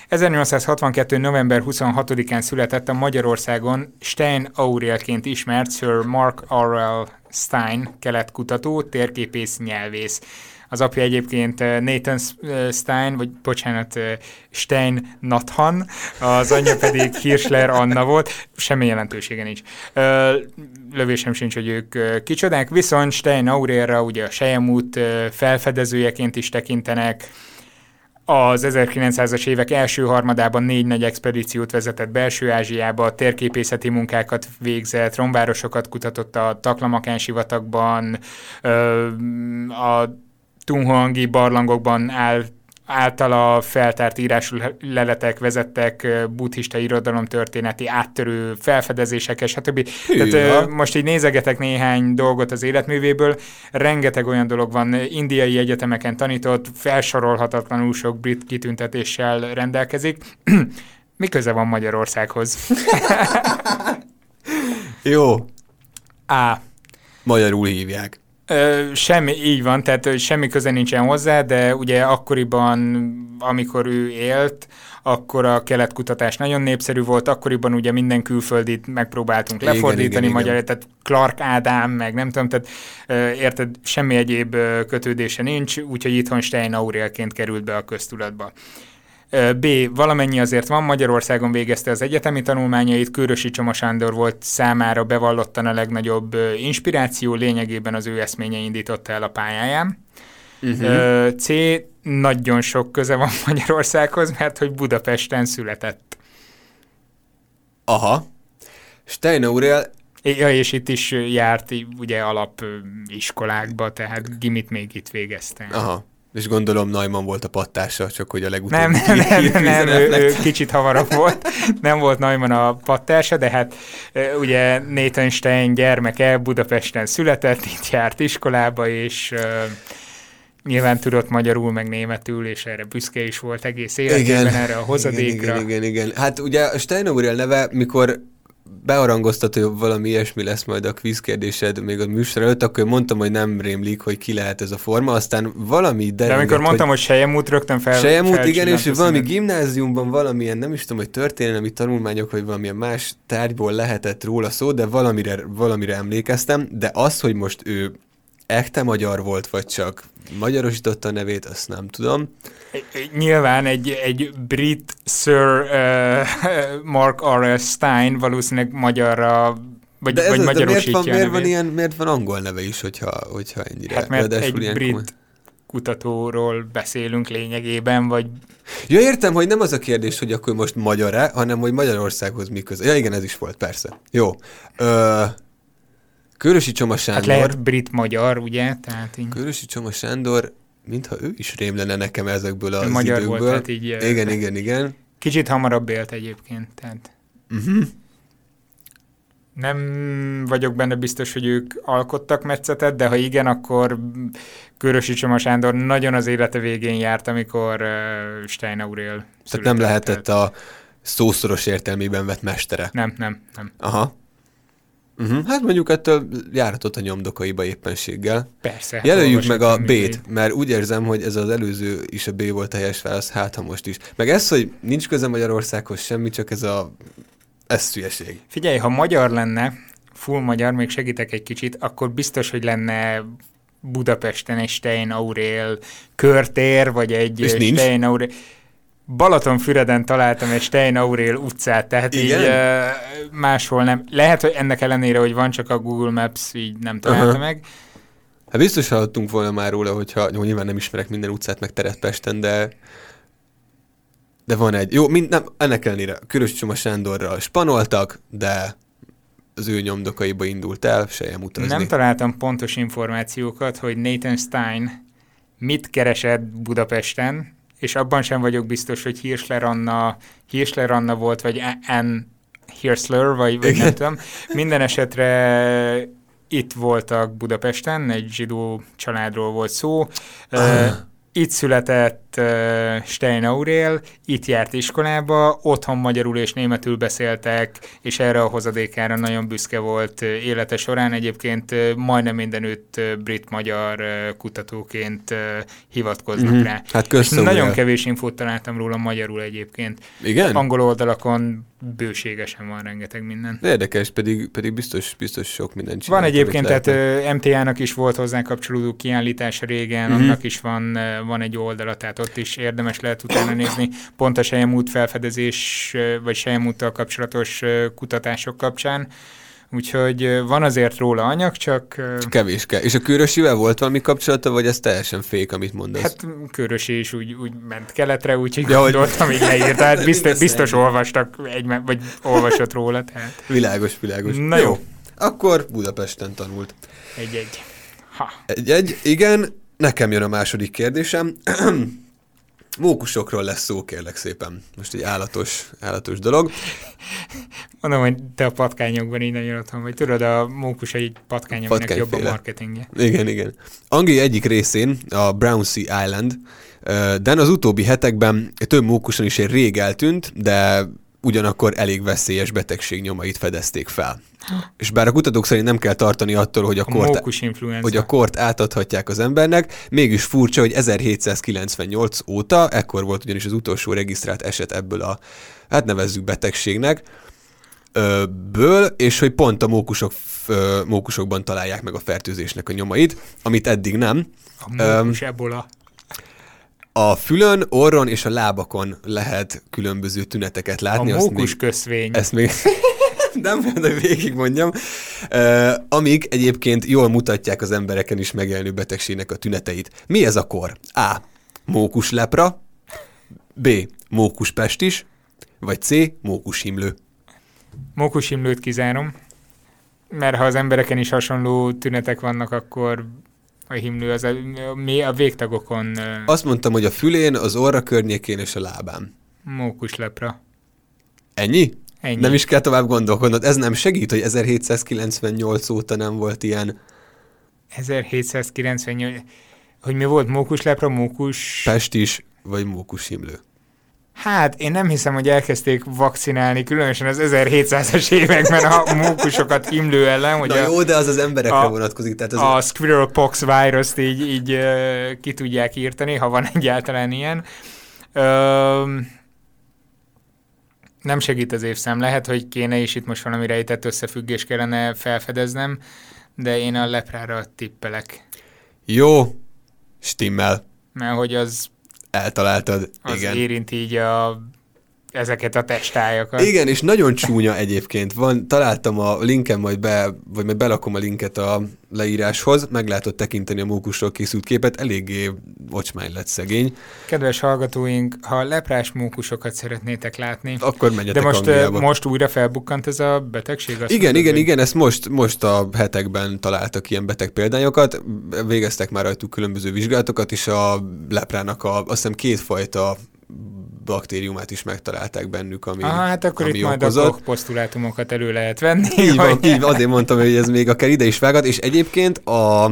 1862. november 26-án született a Magyarországon Stein Aurélként ismert Sir Mark Aurel Stein keletkutató, térképész, nyelvész. Az apja egyébként eh, Nathan eh, Stein, vagy bocsánat, eh, Stein Nathan, az anyja pedig [LAUGHS] Hirschler Anna volt, semmi jelentősége nincs. Lövésem sincs, hogy ők kicsodák, viszont Stein Aurélra ugye a Sejemút felfedezőjeként is tekintenek, az 1900-as évek első harmadában négy nagy expedíciót vezetett Belső-Ázsiába, térképészeti munkákat végzett, romvárosokat kutatott a Taklamakán sivatagban, a Tunhuangi barlangokban áll általa feltárt írású leletek vezettek buddhista történeti áttörő felfedezések, stb. Hű, Tehát most így nézegetek néhány dolgot az életművéből, rengeteg olyan dolog van, indiai egyetemeken tanított, felsorolhatatlanul sok brit kitüntetéssel rendelkezik. [CLEARS THROAT] Mi köze van Magyarországhoz? Jó. [LAUGHS] A. Magyarul hívják. Semmi, így van, tehát semmi köze nincsen hozzá, de ugye akkoriban, amikor ő élt, akkor a keletkutatás nagyon népszerű volt, akkoriban ugye minden külföldit megpróbáltunk igen, lefordítani igen, magyar, igen. tehát Clark Ádám, meg nem tudom, tehát érted, semmi egyéb kötődése nincs, úgyhogy itthon Stein Aurélként került be a köztudatba. B. Valamennyi azért van, Magyarországon végezte az egyetemi tanulmányait, Kőrösi Csoma Sándor volt számára bevallottan a legnagyobb inspiráció, lényegében az ő eszménye indította el a pályáján. Uh-huh. C. Nagyon sok köze van [LAUGHS] Magyarországhoz, mert hogy Budapesten született. Aha. Stein Aurel Ja, és itt is járt ugye alapiskolákba, tehát gimit még itt végezte. Aha. És gondolom Najman volt a pattársa, csak hogy a legutóbb. Nem, nem, nem, nem, ő, ő kicsit hamarabb volt. Nem volt Najman a pattársa, de hát ugye Nathan Stein gyermeke Budapesten született, itt járt iskolába, és nyilván tudott magyarul, meg németül, és erre büszke is volt egész életében, igen, erre a hozadékra. Igen, igen, igen, igen. Hát ugye a Stein neve, mikor bearangoztat, hogy valami ilyesmi lesz majd a quiz kérdésed még a műsor előtt, akkor mondtam, hogy nem rémlik, hogy ki lehet ez a forma, aztán valami de De amikor mondtam, hogy, hogy Sejemút rögtön fel Sejemút, igen, és valami gimnáziumban valamilyen, nem is tudom, hogy történelmi tanulmányok, vagy valamilyen más tárgyból lehetett róla szó, de valamire, valamire emlékeztem, de az, hogy most ő ekte magyar volt, vagy csak magyarosította a nevét, azt nem tudom. Nyilván egy, egy brit Sir uh, [LAUGHS] Mark R. Stein valószínűleg magyarra vagy, de ez vagy az, magyarosítja de miért van, miért van, ilyen, miért van angol neve is, hogyha, hogyha ennyire? Hát mert egy brit komoly. kutatóról beszélünk lényegében, vagy... Ja, értem, hogy nem az a kérdés, hogy akkor most magyar-e, hanem hogy Magyarországhoz mi köze. Ja, igen, ez is volt, persze. Jó. Ö, Körösi Csoma Sándor... Hát lehet brit-magyar, ugye? Tehát így... Körösi Csoma Sándor, mintha ő is rém lenne nekem ezekből az Magyar időkből. volt, tehát így... Igen, igen, igen. Kicsit hamarabb élt egyébként, tehát... Uh-huh. Nem vagyok benne biztos, hogy ők alkottak metszetet, de ha igen, akkor Körösi Csoma Sándor nagyon az élete végén járt, amikor uh, Stein Aurel Tehát nem lehetett a szószoros értelmében vett mestere. Nem, nem, nem. Aha. Uh-huh. Hát mondjuk ettől járhatott a nyomdokaiba éppenséggel. Persze. Hát Jelöljük meg a B-t, mert úgy érzem, hogy ez az előző is a B volt a helyes válasz, hát ha most is. Meg ez, hogy nincs köze Magyarországhoz semmi, csak ez a ez szülyeség. Figyelj, ha magyar lenne, full magyar, még segítek egy kicsit, akkor biztos, hogy lenne Budapesten egy Stein Aurél körtér, vagy egy És Stein nincs? Aurél. Balatonfüreden találtam egy Stein Aurél utcát, tehát Igen? így uh, máshol nem. Lehet, hogy ennek ellenére, hogy van csak a Google Maps, így nem találta uh-huh. meg. Hát biztos hallottunk volna már róla, hogyha jó, nyilván nem ismerek minden utcát meg teret Pesten, de de van egy, jó, mind, nem, ennek ellenére Körös Csoma Sándorral spanoltak, de az ő nyomdokaiba indult el, sejem utazni. Nem találtam pontos információkat, hogy Nathan Stein mit keresett Budapesten, és abban sem vagyok biztos, hogy Hirschler Anna, Hirschler Anna volt, vagy Ann Hirschler, vagy, vagy nem tudom. Minden esetre itt voltak Budapesten, egy zsidó családról volt szó. Ah. Itt született uh, Stein Aurél, itt járt iskolába, otthon magyarul és németül beszéltek, és erre a hozadékára nagyon büszke volt élete során. Egyébként majdnem mindenütt brit-magyar kutatóként hivatkoznak mm-hmm. rá. Hát köszönöm. Nagyon kevés infót találtam róla magyarul egyébként. Igen? Angol oldalakon bőségesen van rengeteg minden. Érdekes, pedig, pedig biztos, biztos sok minden csinál. Van egyébként, tehát MTA-nak is volt hozzá kapcsolódó kiállítása régen, mm-hmm. annak is van, van egy oldala, tehát ott is érdemes lehet utána nézni, pont a sejemút felfedezés, vagy sejemúttal kapcsolatos kutatások kapcsán. Úgyhogy van azért róla anyag, csak... Kevés kell. És a Körösivel volt valami kapcsolata, vagy ez teljesen fék, amit mondasz? Hát Körösi is úgy, úgy ment keletre, úgyhogy ja, gondoltam, hogy leírt. [LAUGHS] Tehát biztos, biztos olvastak, egy, vagy olvasott róla. Tehát. Világos, világos. Na jó. jó. Akkor Budapesten tanult. Egy-egy. Ha. Egy-egy, igen. Nekem jön a második kérdésem. [CLEARS THROAT] Mókusokról lesz szó, kérlek szépen. Most egy állatos, állatos dolog. Mondom, hogy te a patkányokban így nagyon otthon vagy. Tudod, a mókus egy patkány, aminek jobb a marketingje. Igen, igen. Anglia egyik részén, a Brownsea Island, de az utóbbi hetekben több mókuson is egy rég eltűnt, de ugyanakkor elég veszélyes betegség nyomait fedezték fel. És bár a kutatók szerint nem kell tartani attól, hogy a, a kort, hogy a kort átadhatják az embernek, mégis furcsa, hogy 1798 óta, ekkor volt ugyanis az utolsó regisztrált eset ebből a, hát nevezzük betegségnek, ből, és hogy pont a mókusok, mókusokban találják meg a fertőzésnek a nyomait, amit eddig nem. A mókus ebola. A fülön, orron és a lábakon lehet különböző tüneteket látni. A mókus még, köszvény. Ezt még [LAUGHS] nem mondom, végig mondjam. Uh, amíg egyébként jól mutatják az embereken is megjelenő betegségnek a tüneteit. Mi ez a kor? A. Mókus lepra. B. Mókus pestis. Vagy C. Mókus himlő. Mókus himlőt kizárom, mert ha az embereken is hasonló tünetek vannak, akkor a himlő az a, mi a végtagokon... Azt mondtam, hogy a fülén, az orra környékén és a lábán. Mókus lepra. Ennyi? Ennyi. Nem is kell tovább gondolkodnod. Ez nem segít, hogy 1798 óta nem volt ilyen. 1798... Hogy mi volt? Mókus lepra, mókus... Pest is, vagy mókus himlő. Hát én nem hiszem, hogy elkezdték vakcinálni, különösen az 1700-as években a mókusokat himlő ellen. Hogy Na a, jó, de az az emberekre a, vonatkozik. Tehát az a squirrel pox virus így, így ki tudják írtani, ha van egyáltalán ilyen. Uh, nem segít az évszám. Lehet, hogy kéne, és itt most valami rejtett összefüggés kellene felfedeznem, de én a leprára tippelek. Jó, stimmel. Mert hogy az... Eltaláltad, az igen. érint így a ezeket a testájakat. Igen, és nagyon csúnya egyébként. Van, találtam a linken majd be, vagy majd belakom a linket a leíráshoz, meg lehetett tekinteni a mókusról készült képet, eléggé ocsmány lett szegény. Kedves hallgatóink, ha leprás mókusokat szeretnétek látni, akkor menjetek De most, Angliába. most újra felbukkant ez a betegség? Azt igen, mondod, igen, hogy... igen, ezt most, most a hetekben találtak ilyen beteg példányokat, végeztek már rajtuk különböző vizsgálatokat, és a leprának a, azt hiszem kétfajta baktériumát is megtalálták bennük, ami Aha, hát akkor ami itt majd okozott. a posztulátumokat elő lehet venni. Így van, így, azért mondtam, hogy ez még akár ide is vágat, és egyébként a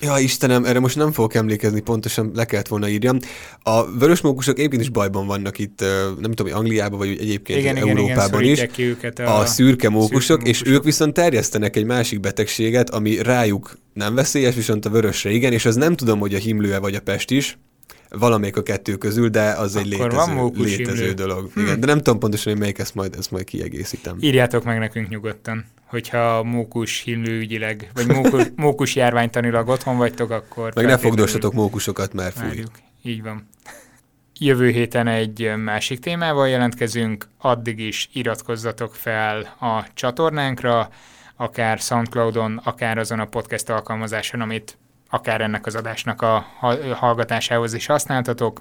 Ja, Istenem, erre most nem fogok emlékezni, pontosan le kellett volna írjam. A vörösmókusok egyébként is bajban vannak itt, nem tudom, hogy Angliában, vagy egyébként igen, Európában igen, is. Ki őket a, a szürke mókusok, szürke mókusok, és ők viszont terjesztenek egy másik betegséget, ami rájuk nem veszélyes, viszont a vörösre igen, és az nem tudom, hogy a himlőe vagy a pest is, valamelyik a kettő közül, de az Akkor egy létező, létező dolog. Hm. Igen, de nem tudom pontosan, hogy melyik ezt majd, ezt majd kiegészítem. Írjátok meg nekünk nyugodtan, hogyha mókus himlőügyileg, vagy mókus, [LAUGHS] mókus járványtanilag otthon vagytok, akkor... Meg ne fogdossatok mókusokat, mert fúj. Így van. Jövő héten egy másik témával jelentkezünk, addig is iratkozzatok fel a csatornánkra, akár Soundcloudon, akár azon a podcast alkalmazáson, amit akár ennek az adásnak a hallgatásához is használtatok.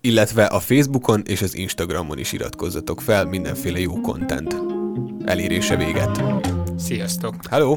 Illetve a Facebookon és az Instagramon is iratkozzatok fel, mindenféle jó content elérése véget. Sziasztok! Hello!